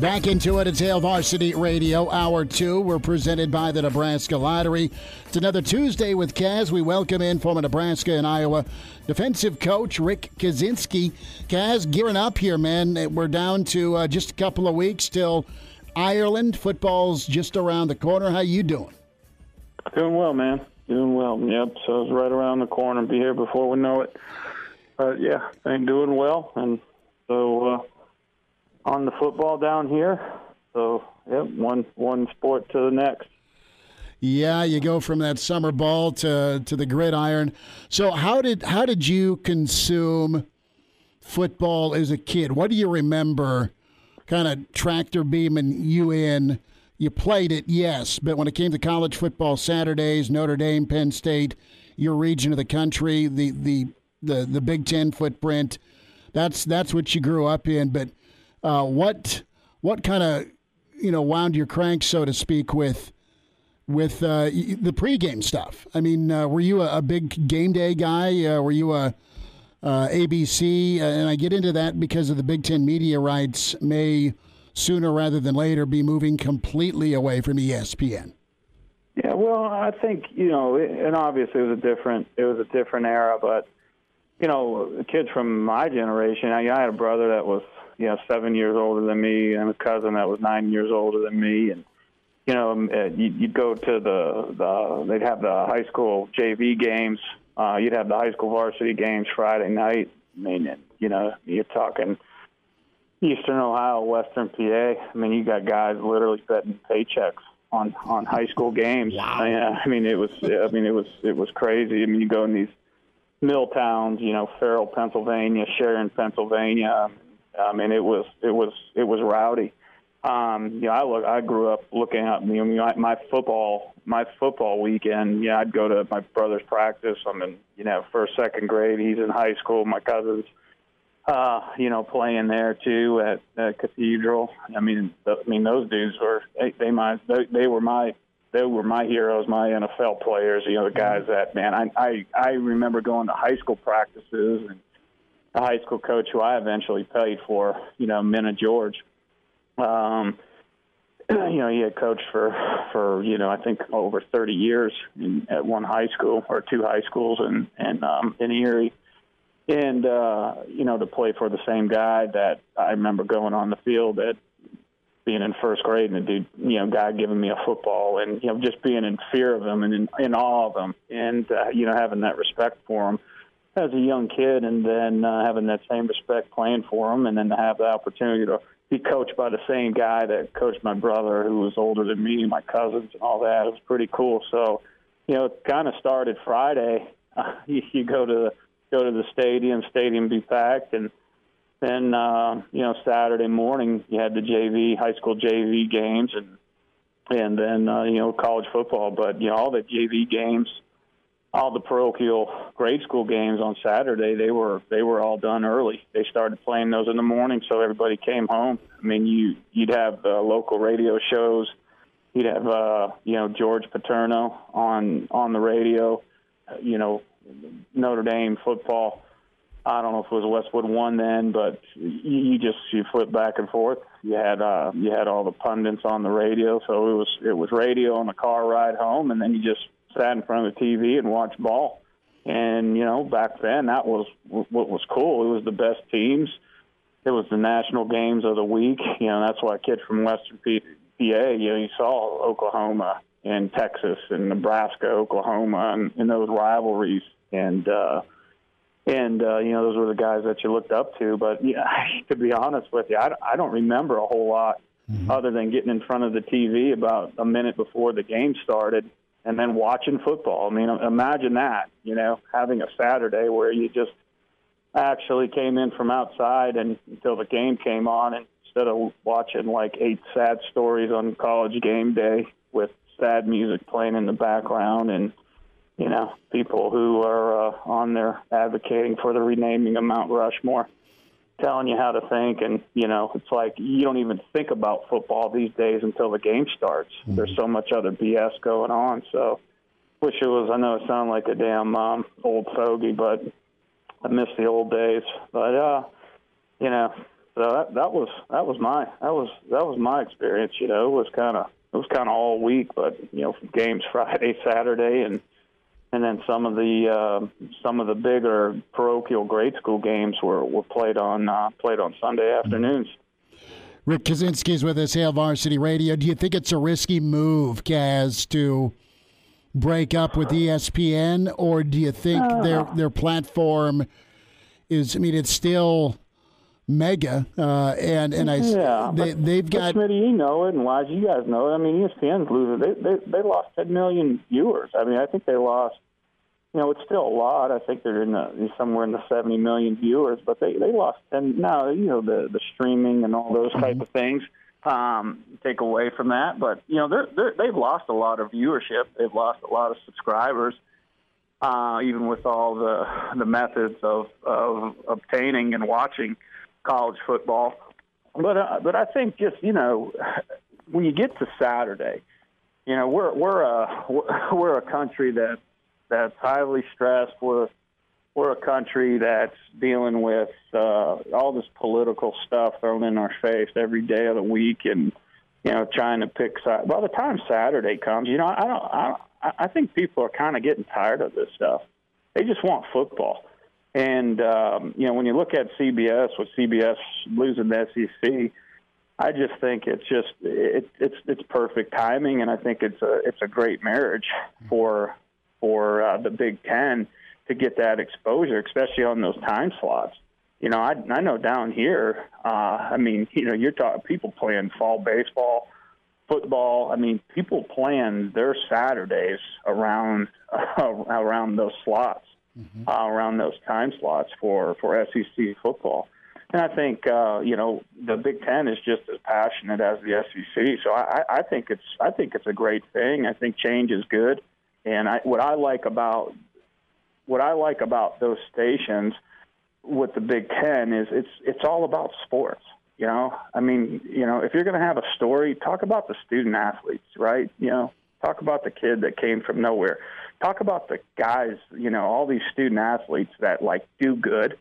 Back into it. It's Hail Varsity Radio, Hour 2. We're presented by the Nebraska Lottery. It's another Tuesday with Kaz. We welcome in former Nebraska and Iowa defensive coach Rick Kaczenski. Kaz, gearing up here, man. We're down to uh, just a couple of weeks till Ireland. Football's just around the corner. How you doing? Doing well, man. Doing well. Yep. So it's right around the corner. Be here before we know it. Yeah, I'm doing well, and so. Uh, on the football down here. So, yep, one one sport to the next. Yeah, you go from that summer ball to to the gridiron. So, how did how did you consume football as a kid? What do you remember? Kind of tractor beaming you in. You played it, yes, but when it came to college football Saturdays, Notre Dame, Penn State, your region of the country, the the the, the Big Ten footprint, that's that's what you grew up in. But uh, what what kind of you know wound your crank, so to speak, with with uh, the pregame stuff? I mean, uh, were you a, a, big game day guy? Uh, were you a ABC? Uh, and I get into that because of the Big Ten media rights may sooner rather than later be moving completely away from ESPN. Yeah, well, I think you know, and obviously it was a different it was a different era, but you know, kids from my generation. I, I had a brother that was you know seven years older than me and a cousin that was nine years older than me. And you know um, uh, you'd go to the the they'd have the high school JV games. Uh you'd have the high school varsity games Friday night. I mean you know you're talking Eastern Ohio Western PA I mean you got guys literally betting paychecks on on high school games. Wow. yeah I mean it was I mean it was it was crazy. I mean you go in these mill towns you know Farrell Pennsylvania Sharon Pennsylvania I mean, it was it was it was rowdy. Um, you know, I look. I grew up looking at you know my, football my football weekend. Yeah, I'd go to my brother's practice. I'm in you know first second grade. He's in high school. My cousins, uh, you know, playing there too at, at Cathedral. I mean, the, I mean those dudes were they they my they, they were my they were my heroes, my NFL players. You know, the guys that man I I I remember going to high school practices and a high school coach who I eventually played for, you know, Minna George. Um, you know, he had coached for for you know I think over 30 years in, at one high school or two high schools in in um, in Erie, and uh, you know to play for the same guy that I remember going on the field at being in first grade and the dude, you know, guy giving me a football and you know just being in fear of him and in, in awe of him and uh, you know having that respect for him as a young kid, and then uh, having that same respect playing for him, and then to have the opportunity to be coached by the same guy that coached my brother, who was older than me, my cousins, and all that. It was pretty cool. So, you know, it kind of started Friday. Uh, you, you go to the, go to the stadium, stadium be packed, and then uh, you know Saturday morning you had the JV high school JV games, and and then uh, you know college football. But you know all the JV games all the parochial grade school games on Saturday, they were they were all done early. They started playing those in the morning, so everybody came home. I mean, you you'd have uh, local radio shows. You'd have uh, you know George Paterno on on the radio. Uh, you know Notre Dame football. I don't know if it was Westwood one then, but you, you just you flip back and forth You had uh, you had all the pundits on the radio, so it was it was radio on the car ride home, and then you just sat in front of the TV and watched ball. And you know, back then that was what was cool. It was the best teams. It was the national games of the week. You know, that's why kids from Western PA, you know, you saw Oklahoma and Texas and Nebraska, Oklahoma, and, and those rivalries. And uh, and uh, you know, those were the guys that you looked up to. But yeah, to be honest with you, I, I don't remember a whole lot mm-hmm. other than getting in front of the TV about a minute before the game started and then watching football. I mean, imagine that, you know, having a Saturday where you just actually came in from outside and until the game came on and instead of watching like eight sad stories on college game day with sad music playing in the background and you know people who are uh, on there advocating for the renaming of Mount Rushmore telling you how to think and you know it's like you don't even think about football these days until the game starts mm-hmm. there's so much other bs going on so wish it was i know it sounds like a damn um old fogey but i miss the old days but uh you know so that that was that was my that was that was my experience you know it was kind of it was kind of all week but you know games friday saturday and and then some of the uh, some of the bigger parochial grade school games were, were played on uh, played on Sunday afternoons. Rick Kaczenski is with us, Hail Varsity Radio. Do you think it's a risky move, Kaz, to break up with ESPN, or do you think uh, their their platform is? I mean, it's still mega, uh, and and I yeah, they, they've got. Smitty, you know it, and Elijah, you guys know it. I mean, ESPN's losing. They they they lost 10 million viewers. I mean, I think they lost. You know, it's still a lot. I think they're in the, somewhere in the 70 million viewers, but they they lost 10. Now, you know, the the streaming and all those type mm-hmm. of things um, take away from that. But you know, they're, they're they've lost a lot of viewership. They've lost a lot of subscribers. Uh, even with all the the methods of of obtaining and watching college football. But uh, but I think just you know when you get to Saturday, you know we're we're a we're a country that that's highly stressed. We're we're a country that's dealing with uh, all this political stuff thrown in our face every day of the week, and you know trying to pick side. By the time Saturday comes, you know I don't I, I think people are kind of getting tired of this stuff. They just want football. And um, you know, when you look at CBS with CBS losing the SEC, I just think it's just it, it's it's perfect timing, and I think it's a it's a great marriage for for uh, the Big Ten to get that exposure, especially on those time slots. You know, I I know down here, uh, I mean, you know, you're talking people playing fall baseball, football. I mean, people plan their Saturdays around uh, around those slots mm-hmm. uh, around those time slots for for SEC football. And I think uh, you know the Big Ten is just as passionate as the SEC. So I, I think it's I think it's a great thing. I think change is good. And I, what I like about what I like about those stations with the Big Ten is it's it's all about sports. You know, I mean, you know, if you're going to have a story, talk about the student athletes, right? You know, talk about the kid that came from nowhere talk about the guys, you know, all these student athletes that like do good.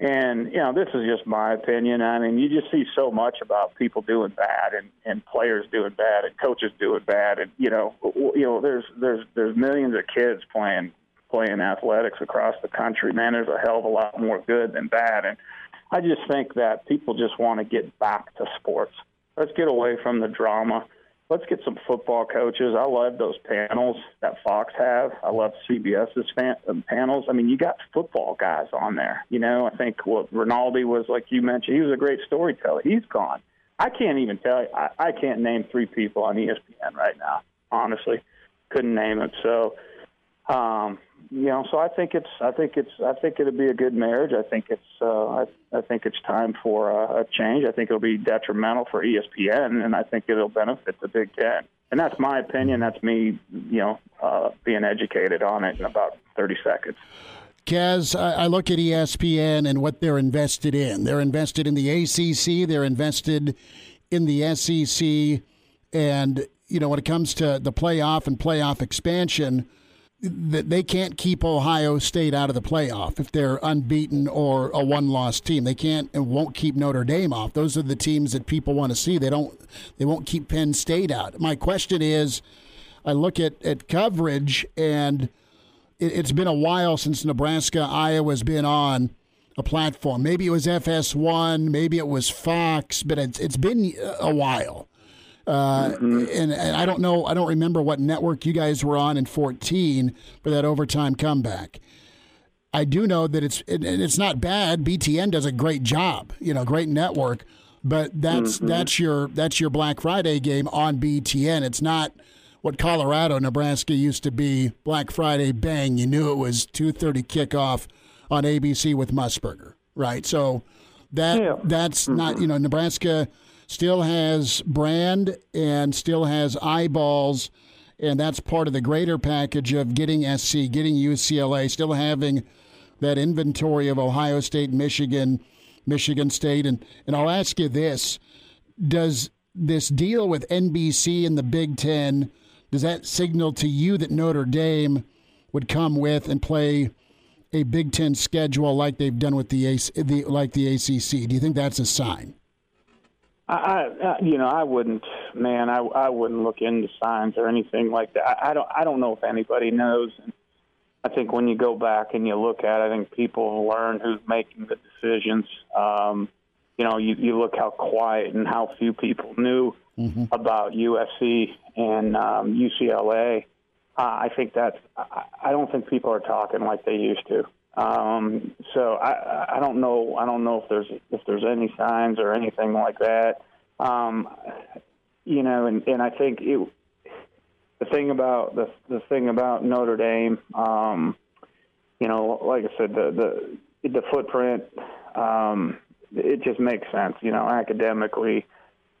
And, you know, this is just my opinion. I mean, you just see so much about people doing bad and, and players doing bad and coaches doing bad. And, you know, you know, there's, there's, there's millions of kids playing, playing athletics across the country. Man, there's a hell of a lot more good than bad. And I just think that people just want to get back to sports. Let's get away from the drama let's get some football coaches. I love those panels that Fox have. I love CBS's fan, uh, panels. I mean, you got football guys on there. You know, I think what Rinaldi was like you mentioned. He was a great storyteller. He's gone. I can't even tell you. I, I can't name three people on ESPN right now. Honestly, couldn't name it. So, um, you know, so I think it's, I think it's, I think it'll be a good marriage. I think it's, uh, I, I think it's time for a, a change. I think it'll be detrimental for ESPN, and I think it'll benefit the Big Ten. And that's my opinion. That's me, you know, uh, being educated on it in about 30 seconds. Kaz, I look at ESPN and what they're invested in. They're invested in the ACC. They're invested in the SEC, and you know when it comes to the playoff and playoff expansion that they can't keep Ohio State out of the playoff if they're unbeaten or a one-loss team. They can't and won't keep Notre Dame off. Those are the teams that people want to see. They don't. They won't keep Penn State out. My question is, I look at at coverage, and it, it's been a while since Nebraska Iowa's been on a platform. Maybe it was FS1, maybe it was Fox, but it's it's been a while. Uh, mm-hmm. and, and, I don't know, I don't remember what network you guys were on in 14 for that overtime comeback. I do know that it's it, it's not bad. BTN does a great job, you know, great network. But that's mm-hmm. that's your that's your Black Friday game on BTN. It's not what Colorado Nebraska used to be. Black Friday, bang! You knew it was two thirty kickoff on ABC with Musburger, right? So that yeah. that's mm-hmm. not you know Nebraska still has brand and still has eyeballs, and that's part of the greater package of getting SC, getting UCLA, still having that inventory of Ohio State, Michigan, Michigan State, and and I'll ask you this: Does this deal with NBC and the Big Ten does that signal to you that Notre Dame would come with and play a Big Ten schedule like they've done with the, AC, the like the ACC? Do you think that's a sign? I, I, you know, I wouldn't, man. I, I wouldn't look into signs or anything like that. I, I don't, I don't know if anybody knows. And I think when you go back and you look at, it, I think people learn who's making the decisions. Um, you know, you, you look how quiet and how few people knew mm-hmm. about USC and um, UCLA. Uh, I think that's. I, I don't think people are talking like they used to. Um, so I, I don't know. I don't know if there's if there's any signs or anything like that. Um, you know, and, and I think it, the thing about the the thing about Notre Dame, um, you know, like I said, the the the footprint, um, it just makes sense. You know, academically,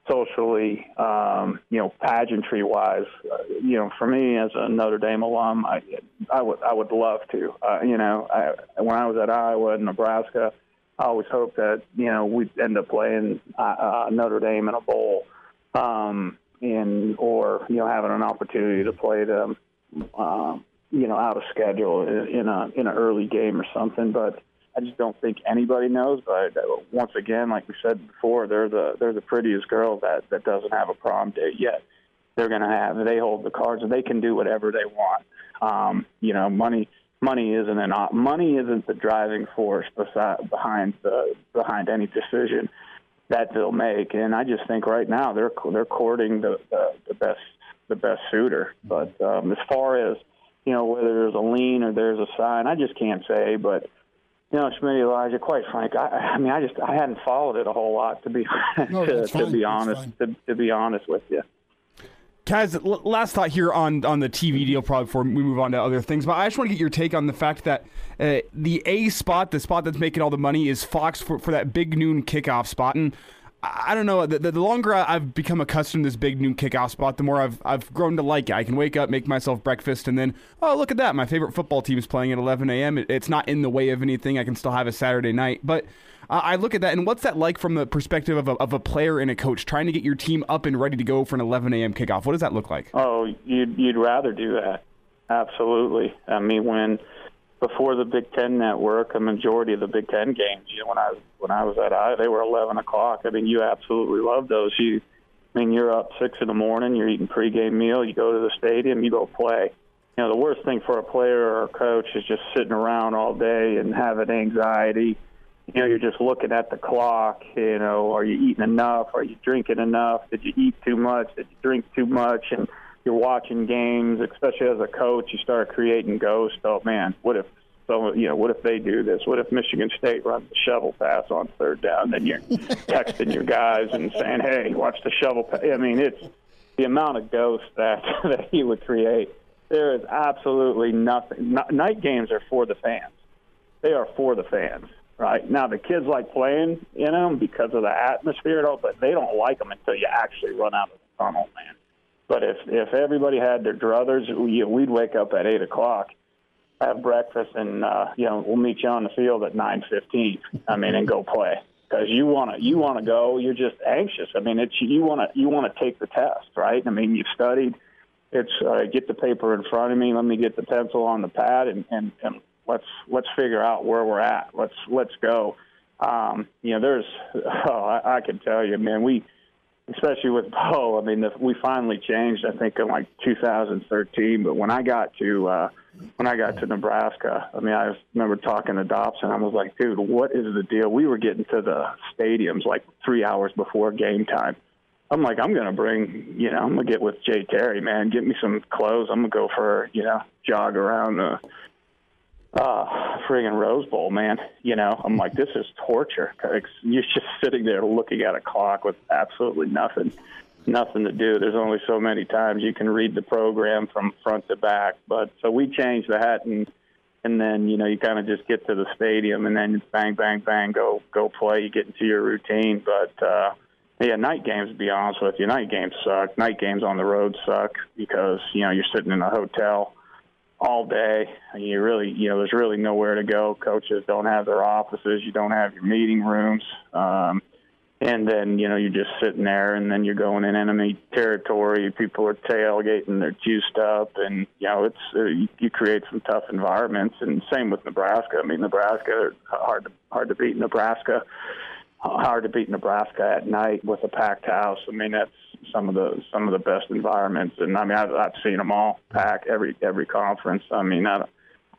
socially, um, you know, pageantry wise, uh, you know, for me as a Notre Dame alum, I, I would, I would love to, uh, you know, I, when I was at Iowa and Nebraska, I always hoped that, you know, we'd end up playing uh, uh, Notre Dame in a bowl, um, and, or, you know, having an opportunity to play them, um, you know, out of schedule in a, in an early game or something. But, I just don't think anybody knows. But once again, like we said before, they're the they're the prettiest girl that that doesn't have a prom date yet. They're to have they hold the cards and they can do whatever they want. Um, you know, money money isn't an money isn't the driving force beside, behind the behind any decision that they'll make. And I just think right now they're they're courting the the, the best the best suitor. But um, as far as you know, whether there's a lean or there's a sign, I just can't say. But you know, Schmidt Elijah, quite frank, I, I mean, I just I hadn't followed it a whole lot to be no, to, to, be honest to, to be honest with you. Kaz, last thought here on, on the TV deal, probably before we move on to other things. But I just want to get your take on the fact that uh, the A spot, the spot that's making all the money, is Fox for, for that big noon kickoff spot. And I don't know. The, the, longer I've become accustomed to this big noon kickoff spot, the more I've I've grown to like it. I can wake up, make myself breakfast, and then oh look at that, my favorite football team is playing at 11 a.m. It, it's not in the way of anything. I can still have a Saturday night, but uh, I look at that and what's that like from the perspective of a, of a player and a coach trying to get your team up and ready to go for an 11 a.m. kickoff? What does that look like? Oh, you'd you'd rather do that. Absolutely. I mean when before the Big Ten network, a majority of the Big Ten games, you know, when I when I was at I, they were eleven o'clock. I mean, you absolutely love those. You, I mean, you're up six in the morning, you're eating pregame meal, you go to the stadium, you go play. You know, the worst thing for a player or a coach is just sitting around all day and having anxiety. You know, you're just looking at the clock. You know, are you eating enough? Are you drinking enough? Did you eat too much? Did you drink too much? And you're watching games, especially as a coach, you start creating ghosts. Oh man, what if so you know, what if they do this? What if Michigan State runs the shovel pass on third down? Then you're texting your guys and saying, "Hey, watch the shovel pass." I mean, it's the amount of ghosts that that he would create. There is absolutely nothing. Night games are for the fans. They are for the fans, right? Now the kids like playing in them because of the atmosphere, and all, but they don't like them until you actually run out of the tunnel, man. But if if everybody had their druthers, we, we'd wake up at eight o'clock, have breakfast, and uh, you know we'll meet you on the field at nine fifteen. I mean, and go play because you want to you want to go. You're just anxious. I mean, it's you want to you want to take the test, right? I mean, you've studied It's uh, get the paper in front of me. Let me get the pencil on the pad, and and, and let's let's figure out where we're at. Let's let's go. Um, you know, there's oh, I, I can tell you, man. We especially with Bo. I mean, the, we finally changed. I think in like 2013. But when I got to uh, when I got to Nebraska, I mean, I remember talking to Dobson. I was like, dude, what is the deal? We were getting to the stadiums like three hours before game time. I'm like, I'm gonna bring, you know, I'm gonna get with Jay Terry, man. Get me some clothes. I'm gonna go for, you know, jog around the uh friggin' Rose Bowl, man. You know, I'm like, this is torture. You're just sitting there looking at a clock with absolutely nothing, nothing to do. There's only so many times you can read the program from front to back. But so we changed that, and and then you know you kind of just get to the stadium, and then bang, bang, bang, go go play. You get into your routine, but. uh yeah, night games. To be honest with you, night games suck. Night games on the road suck because you know you're sitting in a hotel all day. You really, you know, there's really nowhere to go. Coaches don't have their offices. You don't have your meeting rooms. Um, and then, you know, you're just sitting there and then you're going in enemy territory. People are tailgating. They're juiced up. And, you know, it's, uh, you, you create some tough environments. And same with Nebraska. I mean, Nebraska, hard to, hard to beat Nebraska. Hard to beat Nebraska at night with a packed house. I mean, that's some of the some of the best environments. And I mean, I've, I've seen them all pack every every conference. I mean, I don't,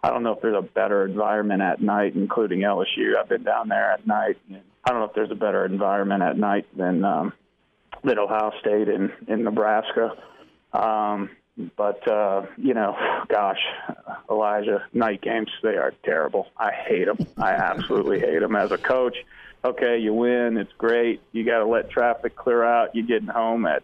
I don't know if there's a better environment at night, including LSU. I've been down there at night. I don't know if there's a better environment at night than um, than Ohio State in in Nebraska. Um, but uh, you know, gosh, Elijah, night games they are terrible. I hate them. I absolutely hate them as a coach okay, you win, it's great. You got to let traffic clear out. You're getting home at,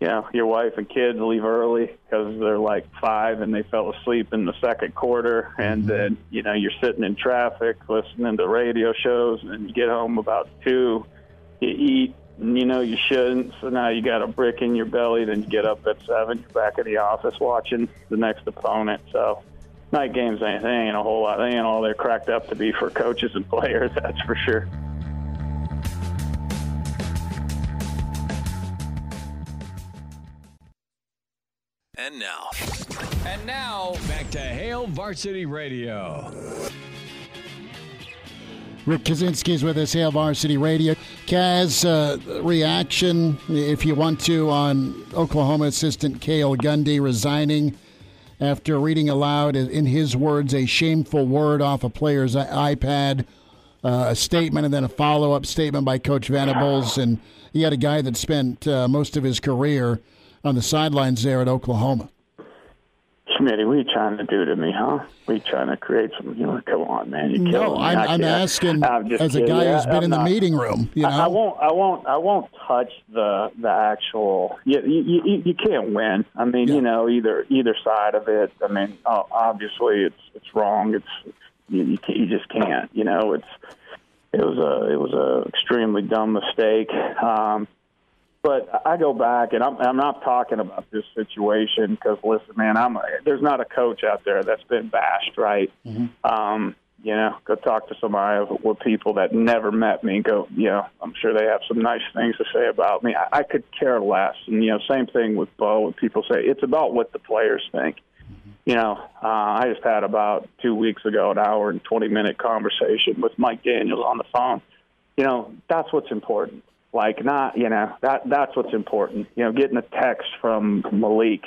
you know, your wife and kids leave early because they're like five and they fell asleep in the second quarter, and mm-hmm. then you know you're sitting in traffic listening to radio shows, and you get home about two. You eat, you know you shouldn't, so now you got a brick in your belly. Then you get up at seven, you're back in the office watching the next opponent. So night games ain't, they ain't a whole lot. They ain't all they're cracked up to be for coaches and players. That's for sure. And now. And now, back to Hail Varsity Radio. Rick Kaczenski is with us, Hail Varsity Radio. Kaz, uh, reaction, if you want to, on Oklahoma assistant Cale Gundy resigning after reading aloud, in his words, a shameful word off a player's iPad, uh, a statement, and then a follow up statement by Coach Venables. And he had a guy that spent uh, most of his career on the sidelines there at Oklahoma. Schmitty, what are you trying to do to me, huh? What are you trying to create some? You know, come on, man. You no, I'm, I'm asking I'm as a guy who's been I'm in not, the meeting room. You know, I, I, won't, I won't, I won't touch the the actual. You you, you, you can't win. I mean, yeah. you know, either either side of it. I mean, obviously it's it's wrong. It's you you, you just can't. You know, it's it was a it was a extremely dumb mistake. Um, but I go back, and I'm, I'm not talking about this situation because, listen, man, I'm a, there's not a coach out there that's been bashed, right? Mm-hmm. Um, you know, go talk to somebody with people that never met me. Go, you know, I'm sure they have some nice things to say about me. I, I could care less. And you know, same thing with Bo. When people say it's about what the players think. Mm-hmm. You know, uh, I just had about two weeks ago an hour and 20 minute conversation with Mike Daniels on the phone. You know, that's what's important like not, you know, that that's what's important. You know, getting a text from Malik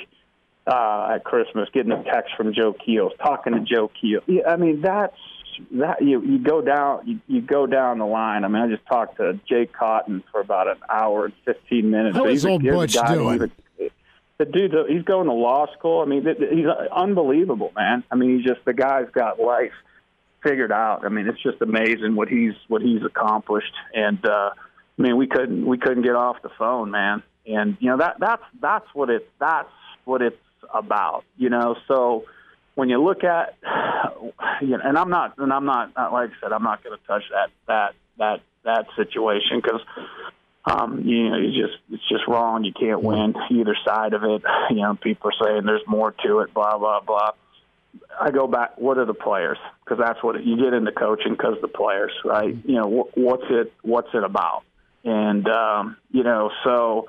uh, at Christmas, getting a text from Joe Keels, talking to Joe Keel. Yeah, I mean, that's that you you go down you, you go down the line. I mean, I just talked to Jake Cotton for about an hour and fifteen minutes. How is old Butch doing? Even, the dude, he's going to law school. I mean, he's unbelievable, man. I mean, he's just the guy's got life figured out. I mean, it's just amazing what he's what he's accomplished, and uh, I mean, we couldn't we couldn't get off the phone, man. And you know that that's that's what it that's what it's about, you know. So when you look at, you know, and I'm not and I'm not, not like I said, I'm not going to touch that that that that situation because um, you know, you just it's just wrong. You can't win either side of it. You know, people are saying there's more to it. Blah blah blah. I go back. What are the players? Because that's what it, you get into coaching because the players, right? You know, wh- what's it? What's it about? And, um, you know, so,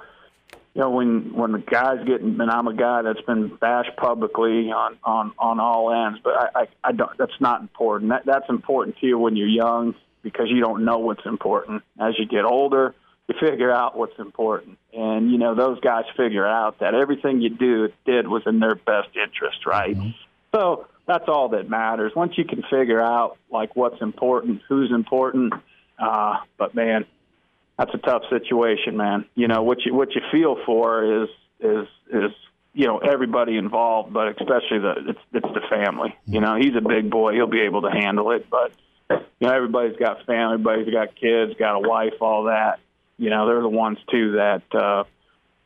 you know, when when the guys getting, and I'm a guy that's been bashed publicly on on on all ends, but I I, I don't. That's not important. That that's important to you when you're young because you don't know what's important. As you get older, you figure out what's important, and you know those guys figure out that everything you do did was in their best interest, right? Mm-hmm. So that's all that matters. Once you can figure out like what's important, who's important, uh, but man, that's a tough situation, man. You know what you what you feel for is is is you know everybody involved, but especially the it's it's the family. You know, he's a big boy; he'll be able to handle it. But you know, everybody's got family, everybody's got kids, got a wife, all that. You know, they're the ones too that uh,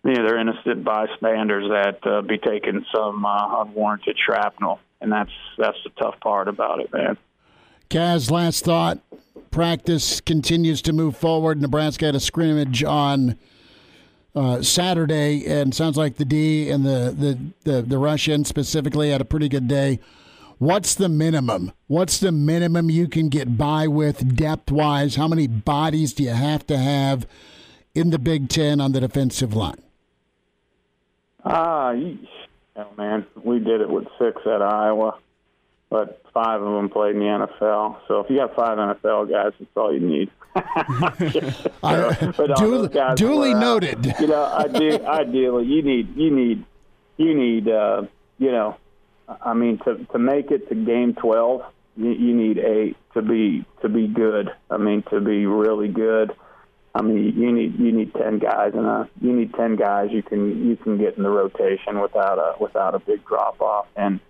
you know they're innocent bystanders that uh, be taking some uh, unwarranted shrapnel, and that's that's the tough part about it, man. Kaz, last thought practice continues to move forward. Nebraska had a scrimmage on uh, Saturday, and sounds like the D and the, the, the, the Russian specifically had a pretty good day. What's the minimum? What's the minimum you can get by with depth wise? How many bodies do you have to have in the Big Ten on the defensive line? Ah, uh, oh man, we did it with six at Iowa but five of them played in the NFL. So if you got five NFL guys, that's all you need. uh, duly, duly noted. you know, ideally, ideally, you need you need you need uh, you know, I mean, to to make it to game twelve, you, you need eight to be to be good. I mean, to be really good. I mean, you need you need ten guys, and a you need ten guys you can you can get in the rotation without a without a big drop off and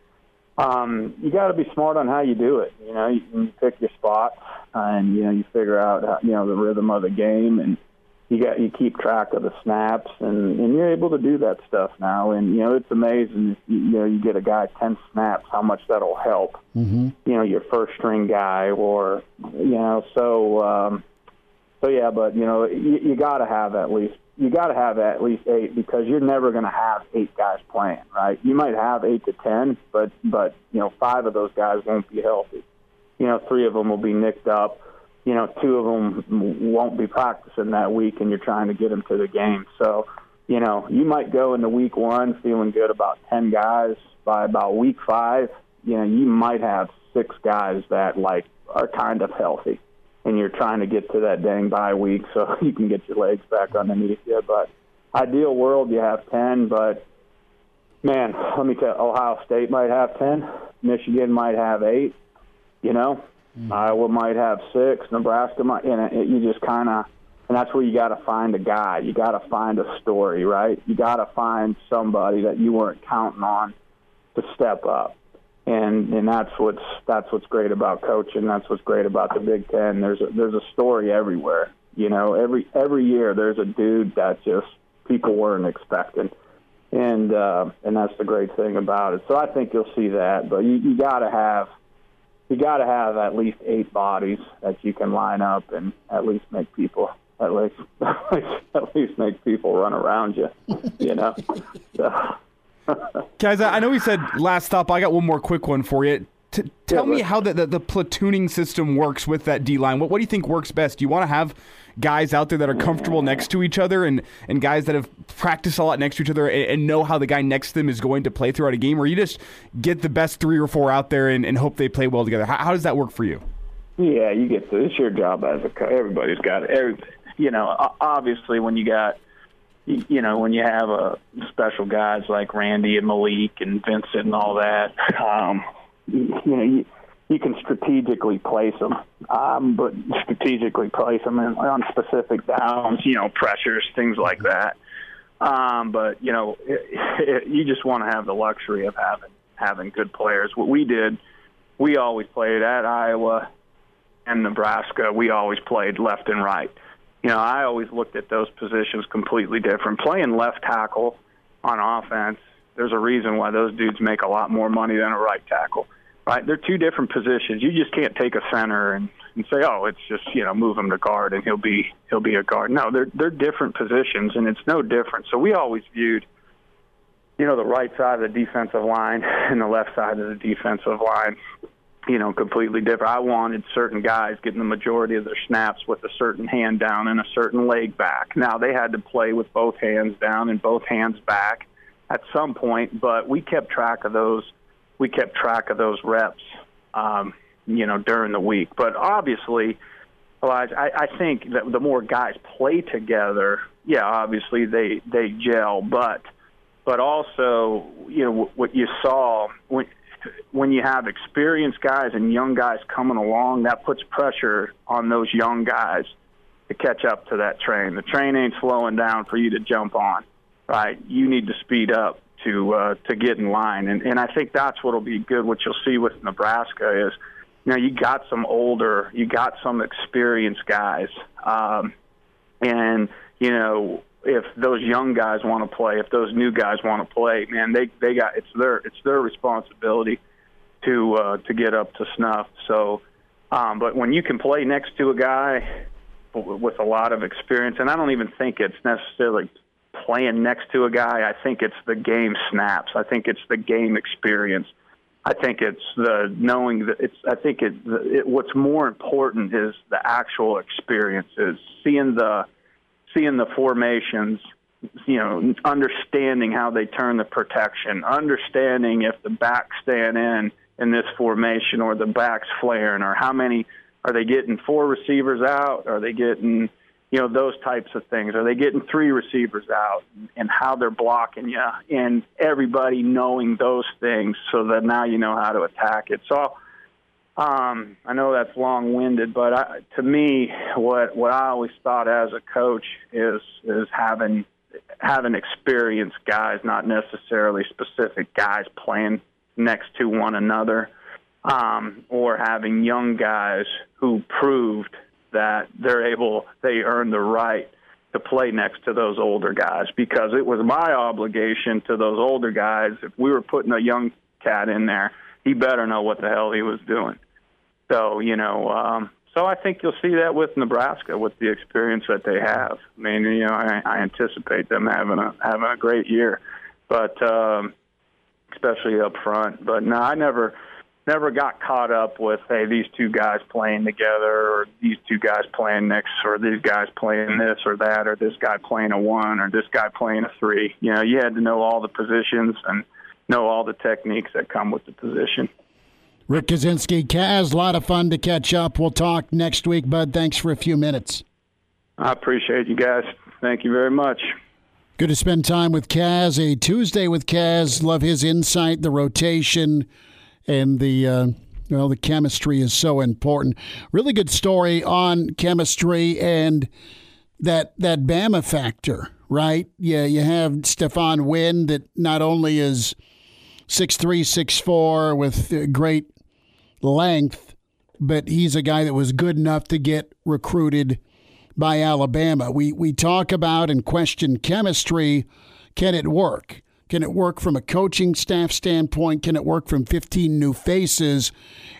um, you got to be smart on how you do it. You know, you, you pick your spot, and you know you figure out how, you know the rhythm of the game, and you got you keep track of the snaps, and and you're able to do that stuff now. And you know it's amazing if you, you know you get a guy ten snaps, how much that'll help. Mm-hmm. You know your first string guy, or you know so. um so yeah, but you know you, you got to have at least you got to have at least eight because you're never going to have eight guys playing, right? You might have eight to ten, but but you know five of those guys won't be healthy. You know, three of them will be nicked up. You know, two of them won't be practicing that week, and you're trying to get them to the game. So, you know, you might go into week one feeling good about ten guys. By about week five, you know, you might have six guys that like are kind of healthy and you're trying to get to that dang bye week so you can get your legs back underneath you. But ideal world, you have 10, but man, let me tell you, Ohio State might have 10, Michigan might have 8, you know, mm-hmm. Iowa might have 6, Nebraska might, you know, you just kind of, and that's where you got to find a guy. You got to find a story, right? You got to find somebody that you weren't counting on to step up and and that's what's that's what's great about coaching. That's what's great about the Big Ten. There's a, there's a story everywhere. You know, every every year there's a dude that just people weren't expecting, and uh, and that's the great thing about it. So I think you'll see that, but you, you got to have you got to have at least eight bodies that you can line up and at least make people at least at least make people run around you. You know. So, Guys, I know we said last stop. I got one more quick one for you. T- tell yeah, me how the, the, the, platooning system works with that D line. What, what do you think works best? Do you want to have guys out there that are comfortable next to each other and, and guys that have practiced a lot next to each other and, and know how the guy next to them is going to play throughout a game? Or you just get the best three or four out there and, and hope they play well together? How, how does that work for you? Yeah, you get to, it's your job as a coach. Everybody's got it. Every, you know, obviously when you got – you know, when you have a special guys like Randy and Malik and Vincent and all that, um, you, you know, you, you can strategically place them, um, but strategically place them in, on specific downs, you know, pressures, things like that. Um, but you know, it, it, you just want to have the luxury of having having good players. What we did, we always played at Iowa and Nebraska. We always played left and right you know, I always looked at those positions completely different. Playing left tackle on offense, there's a reason why those dudes make a lot more money than a right tackle. Right? They're two different positions. You just can't take a center and, and say, "Oh, it's just you know, move him to guard and he'll be he'll be a guard." No, they're they're different positions, and it's no different. So we always viewed, you know, the right side of the defensive line and the left side of the defensive line you know, completely different. I wanted certain guys getting the majority of their snaps with a certain hand down and a certain leg back. Now they had to play with both hands down and both hands back at some point, but we kept track of those. We kept track of those reps, um, you know, during the week. But obviously, Elijah, I, I think that the more guys play together, yeah, obviously they they gel, but but also, you know, what you saw when when you have experienced guys and young guys coming along, that puts pressure on those young guys to catch up to that train. The train ain't slowing down for you to jump on, right? You need to speed up to uh, to get in line, and and I think that's what'll be good. What you'll see with Nebraska is, you know, you got some older, you got some experienced guys, um, and you know if those young guys want to play, if those new guys want to play, man, they they got it's their it's their responsibility to uh, to get up to snuff. So, um, but when you can play next to a guy with a lot of experience, and I don't even think it's necessarily playing next to a guy. I think it's the game snaps. I think it's the game experience. I think it's the knowing that it's. I think it, it. What's more important is the actual experiences, seeing the seeing the formations, you know, understanding how they turn the protection, understanding if the backs stand in in this formation or the backs flaring, or how many are they getting four receivers out? Are they getting, you know, those types of things? Are they getting three receivers out and how they're blocking you? And everybody knowing those things so that now you know how to attack it. So, um, I know that's long-winded, but I, to me, what what I always thought as a coach is is having having experienced guys, not necessarily specific guys playing next to one another, um, or having young guys who proved that they're able, they earn the right to play next to those older guys. Because it was my obligation to those older guys. If we were putting a young cat in there he better know what the hell he was doing. So, you know, um, so I think you'll see that with Nebraska with the experience that they have. I mean, you know, I, I anticipate them having a having a great year, but um, especially up front. But no, I never never got caught up with hey these two guys playing together or these two guys playing next or these guys playing this or that or this guy playing a one or this guy playing a three. You know, you had to know all the positions and know all the techniques that come with the position. Rick Kaczenski, Kaz, a lot of fun to catch up. We'll talk next week, bud. Thanks for a few minutes. I appreciate you guys. Thank you very much. Good to spend time with Kaz. A Tuesday with Kaz. Love his insight, the rotation, and the uh, well, the chemistry is so important. Really good story on chemistry and that that Bama factor, right? Yeah, you have Stephon Wynn that not only is six three, six four with great length, but he's a guy that was good enough to get recruited by Alabama. We we talk about and question chemistry. Can it work? Can it work from a coaching staff standpoint? Can it work from 15 new faces?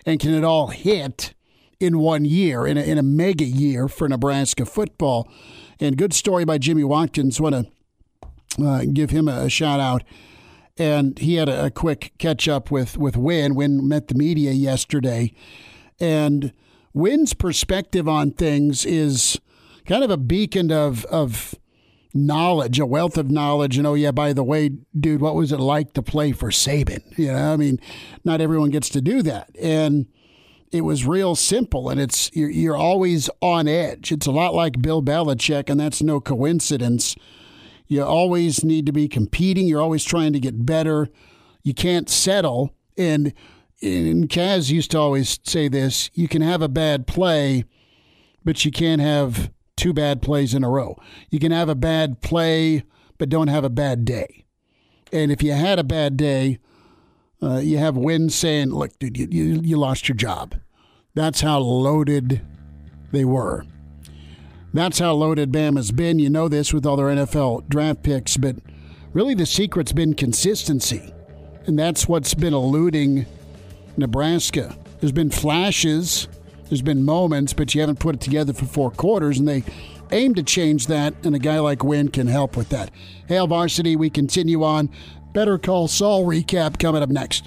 And can it all hit in one year, in a, in a mega year for Nebraska football? And good story by Jimmy Watkins. Want to uh, give him a, a shout out and he had a, quick catch up with with Wynn. Wynn met the media yesterday, and Wynn's perspective on things is kind of a beacon of of knowledge, a wealth of knowledge. And oh yeah, by the way, dude, what was it like to play for Saban? You know, I mean, not everyone gets to do that, and it was real simple. And it's you're, you're always on edge. It's a lot like Bill Belichick, and that's no coincidence. You always need to be competing. You're always trying to get better. You can't settle. And, and Kaz used to always say this you can have a bad play, but you can't have two bad plays in a row. You can have a bad play, but don't have a bad day. And if you had a bad day, uh, you have Wynn saying, look, dude, you, you, you lost your job. That's how loaded they were. That's how loaded Bama's been. You know this with all their NFL draft picks, but really the secret's been consistency. And that's what's been eluding Nebraska. There's been flashes, there's been moments, but you haven't put it together for four quarters, and they aim to change that, and a guy like Wynn can help with that. Hail Varsity, we continue on. Better Call Saul recap coming up next.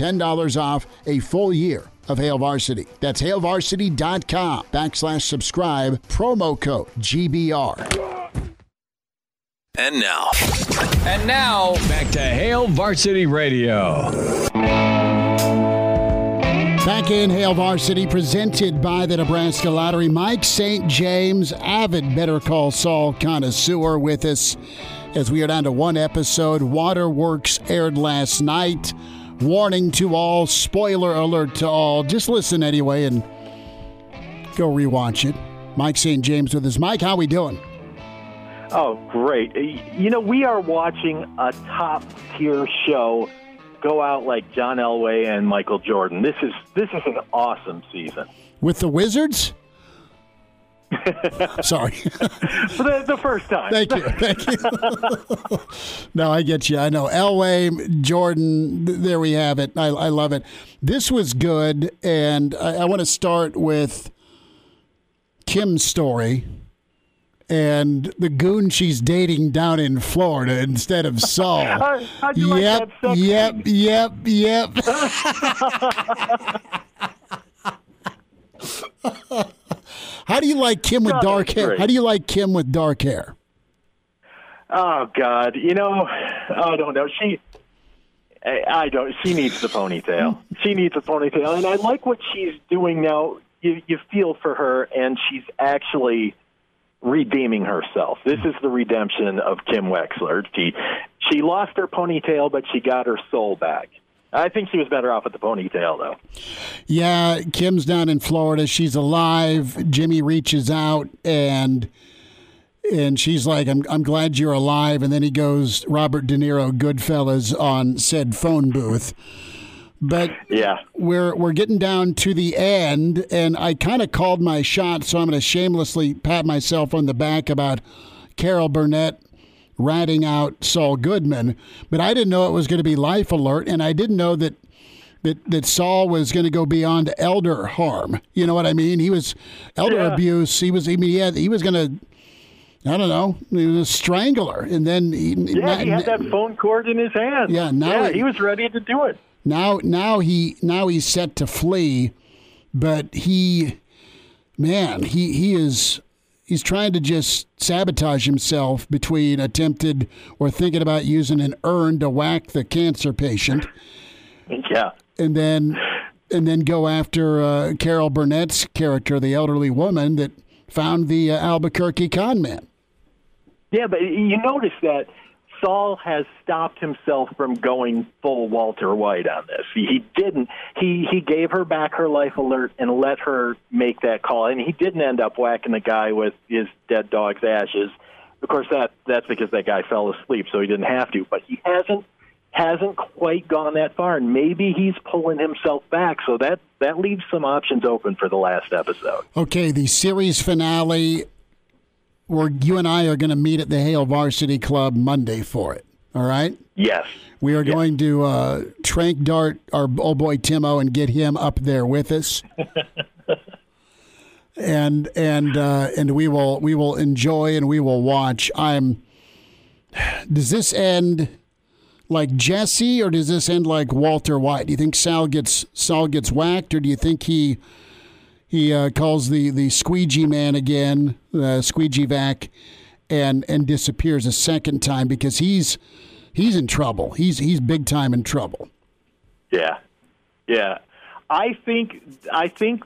$10 off a full year of Hail Varsity. That's hailvarsity.com backslash subscribe, promo code GBR. And now. And now, back to Hail Varsity Radio. Back in Hail Varsity, presented by the Nebraska Lottery. Mike St. James, avid Better Call Saul connoisseur, with us as we are down to one episode. Waterworks aired last night. Warning to all, spoiler alert to all. Just listen anyway and go rewatch it. Mike St. James with us. Mike, how we doing? Oh, great. Uh, you know, we are watching a top tier show go out like John Elway and Michael Jordan. This is this is an awesome season. With the Wizards? Sorry. For the, the first time. Thank you. Thank you. no, I get you. I know. Elway, Jordan, th- there we have it. I, I love it. This was good. And I, I want to start with Kim's story and the goon she's dating down in Florida instead of Saul. How- you like yep, yep, yep, yep, How do you like Kim with God, dark hair? How do you like Kim with dark hair? Oh God, you know, I don't know. She, I I don't. She needs the ponytail. She needs a ponytail, and I like what she's doing now. You you feel for her, and she's actually redeeming herself. This is the redemption of Kim Wexler. She she lost her ponytail, but she got her soul back. I think she was better off with the ponytail, though. Yeah, Kim's down in Florida. She's alive. Jimmy reaches out and and she's like, "I'm I'm glad you're alive." And then he goes, "Robert De Niro, Goodfellas," on said phone booth. But Yeah. we're we're getting down to the end, and I kind of called my shot, so I'm going to shamelessly pat myself on the back about Carol Burnett ratting out Saul Goodman. But I didn't know it was going to be life alert, and I didn't know that that that Saul was going to go beyond elder harm. You know what I mean? He was elder Yeah. abuse. He was. I mean, he had, he was going to. I don't know. He was a strangler, and then he, Yeah, he had that phone cord in his hand. Yeah, now yeah, he- he was ready to do it. Now, now he now he's set to flee, but he, man, he he is he's trying to just sabotage himself between attempted or thinking about using an urn to whack the cancer patient, Yeah. and then and then go after uh, Carol Burnett's character, the elderly woman that found the uh, Albuquerque con man. Yeah, but you notice that Saul has stopped himself from going full Walter White on this. He, didn't. He he gave her back her life alert and let her make that call, and he didn't end up whacking the guy with his dead dog's ashes. Of course, that that's because that guy fell asleep, so he didn't have to. But he hasn't hasn't quite gone that far, and maybe he's pulling himself back. So that that leaves some options open for the last episode. Okay, the series finale. Where you and I are going to meet at the Hail Varsity Club Monday for it. All right. Yes. We are going to uh, trank dart our old boy Timo and get him up there with us. and and uh, and we will we will enjoy and we will watch. I'm. Does this end like Jesse or does this end like Walter White? Do you think Saul gets Saul gets whacked or do you think he he uh, calls the the squeegee man again, uh, squeegee vac, and and disappears a second time because he's he's in trouble. He's he's big time in trouble. Yeah, yeah. I think I think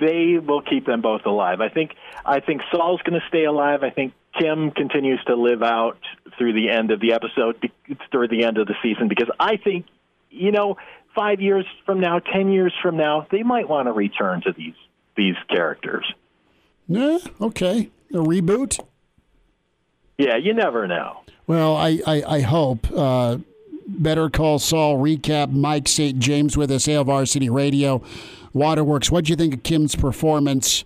they will keep them both alive. I think I think Saul's going to stay alive. I think Kim continues to live out through the end of the episode, through the end of the season, because I think you know five years from now, ten years from now, they might want to return to these these characters. Yeah, okay, a reboot. Yeah, you never know. Well, I I, I hope uh, Better Call Saul recap. Mike St. James with us, Hail Varsity Radio, Waterworks. What do you think of Kim's performance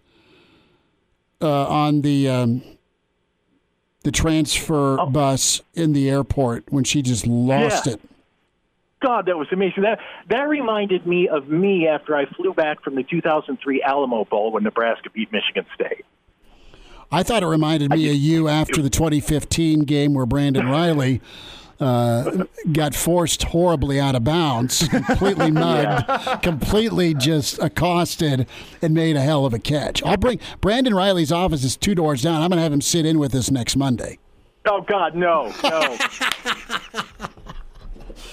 uh, on the um, the transfer Oh. bus in the airport when she just lost Yeah. it? God, that was amazing. That that reminded me of me after I flew back from the 2003 Alamo Bowl when Nebraska beat Michigan State. I thought it reminded me of you after the 2015 game where Brandon Riley uh, got forced horribly out of bounds, completely mugged, completely just accosted, and made a hell of a catch. I'll bring Brandon Reilly's office is two doors down. I'm going to have him sit in with us next Monday. Oh God, no, no.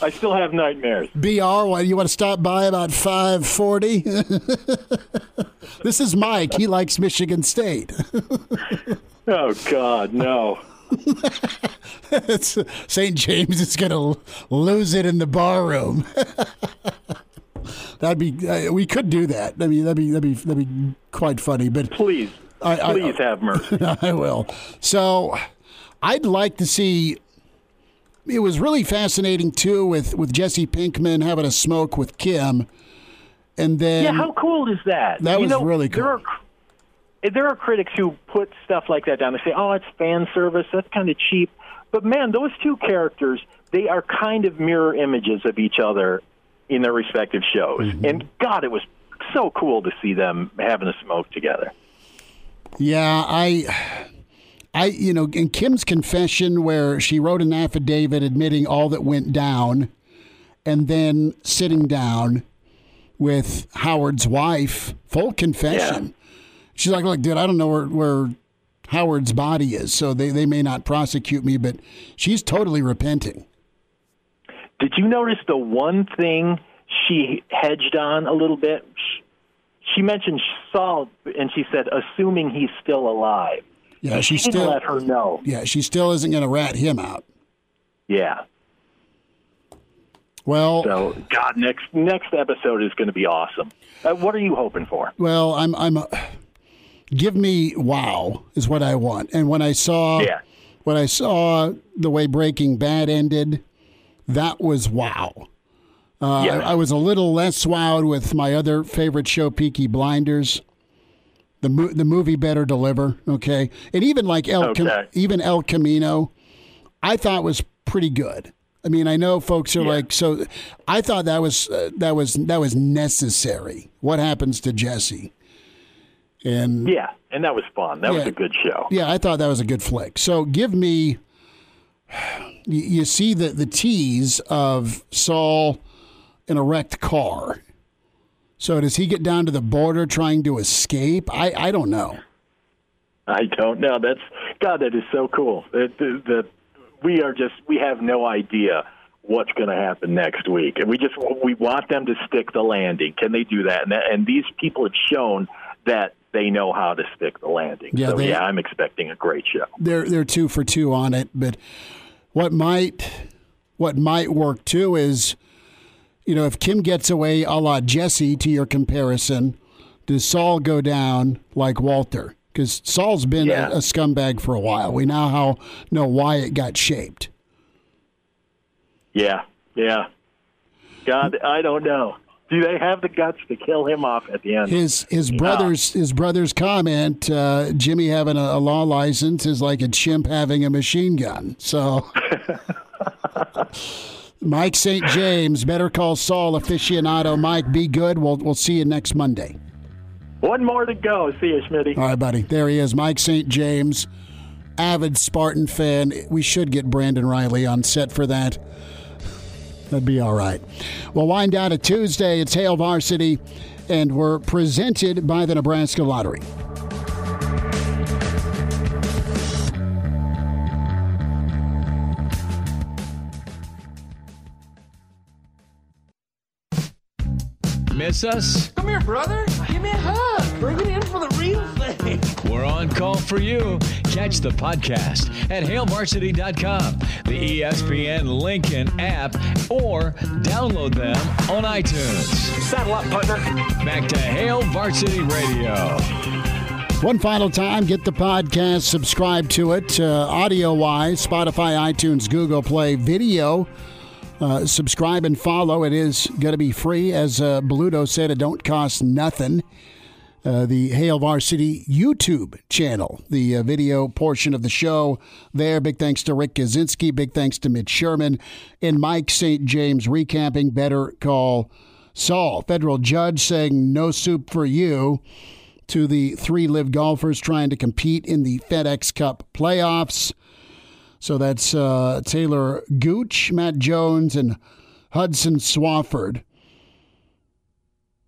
I still have nightmares. Br, what, you want to stop by about 5:40? this is Mike. He likes Michigan State. Oh God, no. St. James is going to lose it in the bar room. that'd be. Uh, we could do that. I mean, that'd be that'd be that'd be quite funny. But Please, I, I- please have mercy. I will. So, I'd like to see. It was really fascinating too with with Jesse Pinkman having a smoke with Kim, and then yeah, how cool is that? That You was know, really There cool. are, there are critics who put stuff like that down. They say, "Oh, it's fan service. That's kind of cheap." But man, those two characters, they are kind of mirror images of each other in their respective shows. Mm-hmm. And God, it was so cool to see them having a smoke together. Yeah, I, I, you know, in Kim's confession, where she wrote an affidavit admitting all that went down, and then sitting down with Howard's wife, full confession. She's like, "Look, dude, I don't know where where Howard's body is, so they they may not prosecute me, but she's totally repenting." Did you notice the one thing she hedged on a little bit? She- She mentioned Saul, and she said, "Assuming he's still alive." Yeah, she still let her know. Yeah, she still isn't going to rat him out. Yeah. Well, So, God, next next episode is going to be awesome. Uh, what are you hoping for? Well, I'm I'm give me wow is what I want. And when I saw Yeah. when I saw the way Breaking Bad ended, that was wow. Uh, Yeah. I, I was a little less wowed with my other favorite show, Peaky Blinders. The mo- the movie better deliver, okay, and even like El Cam- even El Camino, I thought was pretty good. I mean, I know folks are like so. I thought that was uh, that was that was necessary. What happens to Jesse? And Yeah, and that was fun. That was a good show. yeah, I thought that was a good flick. So give me. You, you see the the tease of Saul in a wrecked car. So does he get down to the border trying to escape? I I don't know. I don't know. That's God. That is so cool. That that we are just we have no idea what's going to happen next week, and we just we want them to stick the landing. Can they do that? And, that, and these people have shown that they know how to stick the landing. Yeah, so they- yeah, I'm expecting a great show. they're they're two for two on it. But what might what might work too is, you know, if Kim gets away a la Jesse to your comparison, does Saul go down like Walter? Because Saul's been Yeah. a, a scumbag for a while. We now how know why it got shaped. Yeah, yeah. God, I don't know. Do they have the guts to kill him off at the end? His his brother's his brother's comment, uh, Jimmy having a, a law license is like a chimp having a machine gun. So. Mike St. James, Better Call Saul aficionado. Mike, be good. We'll we'll see you next Monday. One more to go. See you, Schmitty. All right, buddy. There he is, Mike St. James, avid Spartan fan. We should get Brandon Reilly on set for that. That'd be all right. We'll wind down a Tuesday. It's Hail Varsity, and we're presented by the Nebraska Lottery. Miss us? Come here, brother. Give me a hug. Bring it in for the real thing. We're on call for you. Catch the podcast at hailvarsity.com, the ESPN Lincoln app, or download them on iTunes. Saddle up, partner. Back to Hail Varsity Radio. One final time, get the podcast, subscribe to it, uh, audio wise, Spotify, iTunes, Google Play, video Uh, subscribe and follow. It is going to be free. As uh, Bluto said, it don't cost nothing. Uh, the Hail Varsity YouTube channel, the uh, video portion of the show there. Big thanks to Rick Kaczenski. Big thanks to Mitch Sherman and Mike St. James recapping Better Call Saul. Federal judge saying no soup for you to the three LIV golfers trying to compete in the FedEx Cup playoffs. So that's uh, Taylor Gooch, Matt Jones, and Hudson Swafford.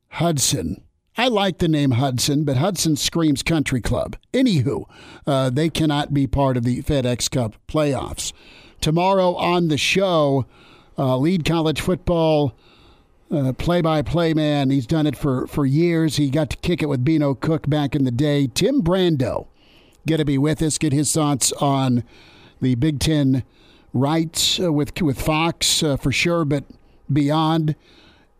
Hudson. I like the name Hudson, but Hudson screams country club. Anywho, uh, they cannot be part of the FedEx Cup playoffs. Tomorrow on the show, uh, lead college football play by play man. He's done it for, for years. He got to kick it with Beano Cook back in the day. Tim Brando, going to be with us, get his thoughts on the Big Ten rights uh, with, with Fox uh, for sure, but beyond.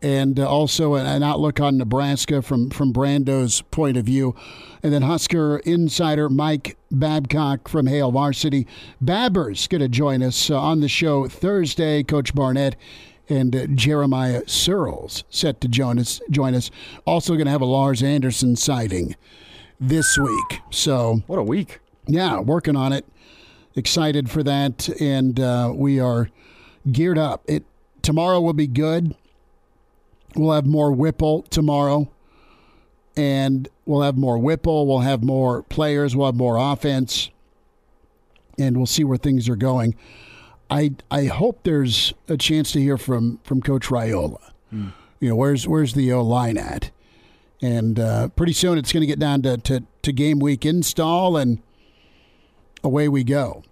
And uh, also an outlook on Nebraska from, from Brando's point of view. And then Husker insider Mike Babcock from Hail Varsity. Babber's going to join us uh, on the show Thursday. Coach Barnett and uh, Jeremiah Sirles set to join us. Join us. Also going to have a Lars Anderson sighting this week. So what a week! Yeah, working on it. Excited for that, and uh, we are geared up. It tomorrow will be good. We'll have more Whipple tomorrow, and we'll have more Whipple. We'll have more players. We'll have more offense, and we'll see where things are going. I I hope there's a chance to hear from from Coach Raiola. Mm. You know, where's where's the O line at? And uh, pretty soon it's going to get down to, to, to game week install, and away we go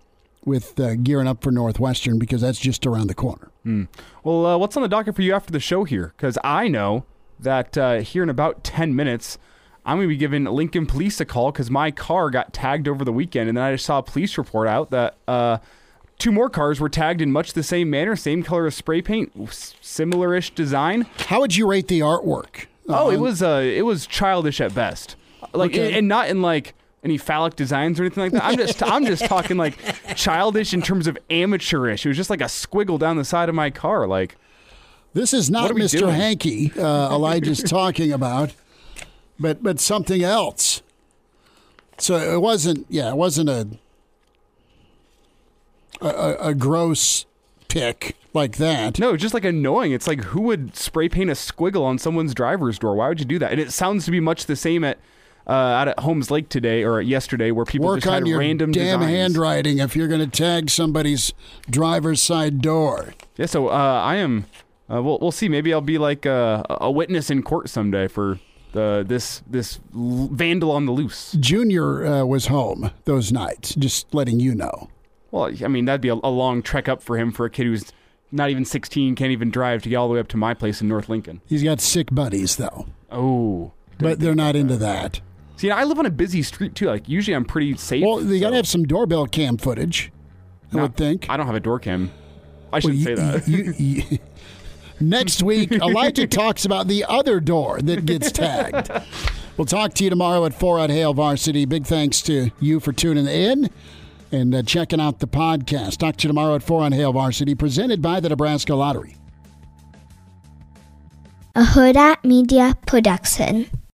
with uh, gearing up for Northwestern because that's just around the corner. Mm. Well, uh, what's on the docket for you after the show here? Because I know that uh, here in about 10 minutes, I'm going to be giving Lincoln Police a call because my car got tagged over the weekend, and then I just saw a police report out that uh, Two more cars were tagged in much the same manner, same color of spray paint, similar-ish design. How would you rate the artwork? Oh, um, it was uh, it was childish at best. Like, okay. and not in like any phallic designs or anything like that. I'm just I'm just talking like childish in terms of amateurish. It was just like a squiggle down the side of my car. Like, this is not Mr. Doing? Hanky uh, Elijah's talking about, but but something else. So it wasn't. Yeah, it wasn't a a, a gross pick like that. No, just like annoying. It's like who would spray paint a squiggle on someone's driver's door? Why would you do that? And it sounds to be much the same at uh, out at Holmes Lake today or yesterday, where people work just on had your random damn designs. handwriting if you're going to tag somebody's driver's side door. Yeah, so uh, I am. Uh, we'll we'll see. Maybe I'll be like a, a witness in court someday for the this this vandal on the loose. Junior uh, was home those nights. Just letting you know. Well, I mean, that'd be a, a, long trek up for him for a kid who's not even 16, can't even drive to get all the way up to my place in North Lincoln. He's got sick buddies, though. Oh. But they're not into that. See, I live on a busy street, too. Like, usually I'm pretty safe. Well, you so. got to have some doorbell cam footage, I no, would think. I don't have a door cam. I shouldn't well, you, say that. You, you, next week, Elijah talks about the other door that gets tagged. We'll talk to you tomorrow at 4 at Hail Varsity. Big thanks to you for tuning in and uh, checking out the podcast. Talk to you tomorrow at 4 on Hail Varsity, presented by the Nebraska Lottery. A Hurrdat Media Production.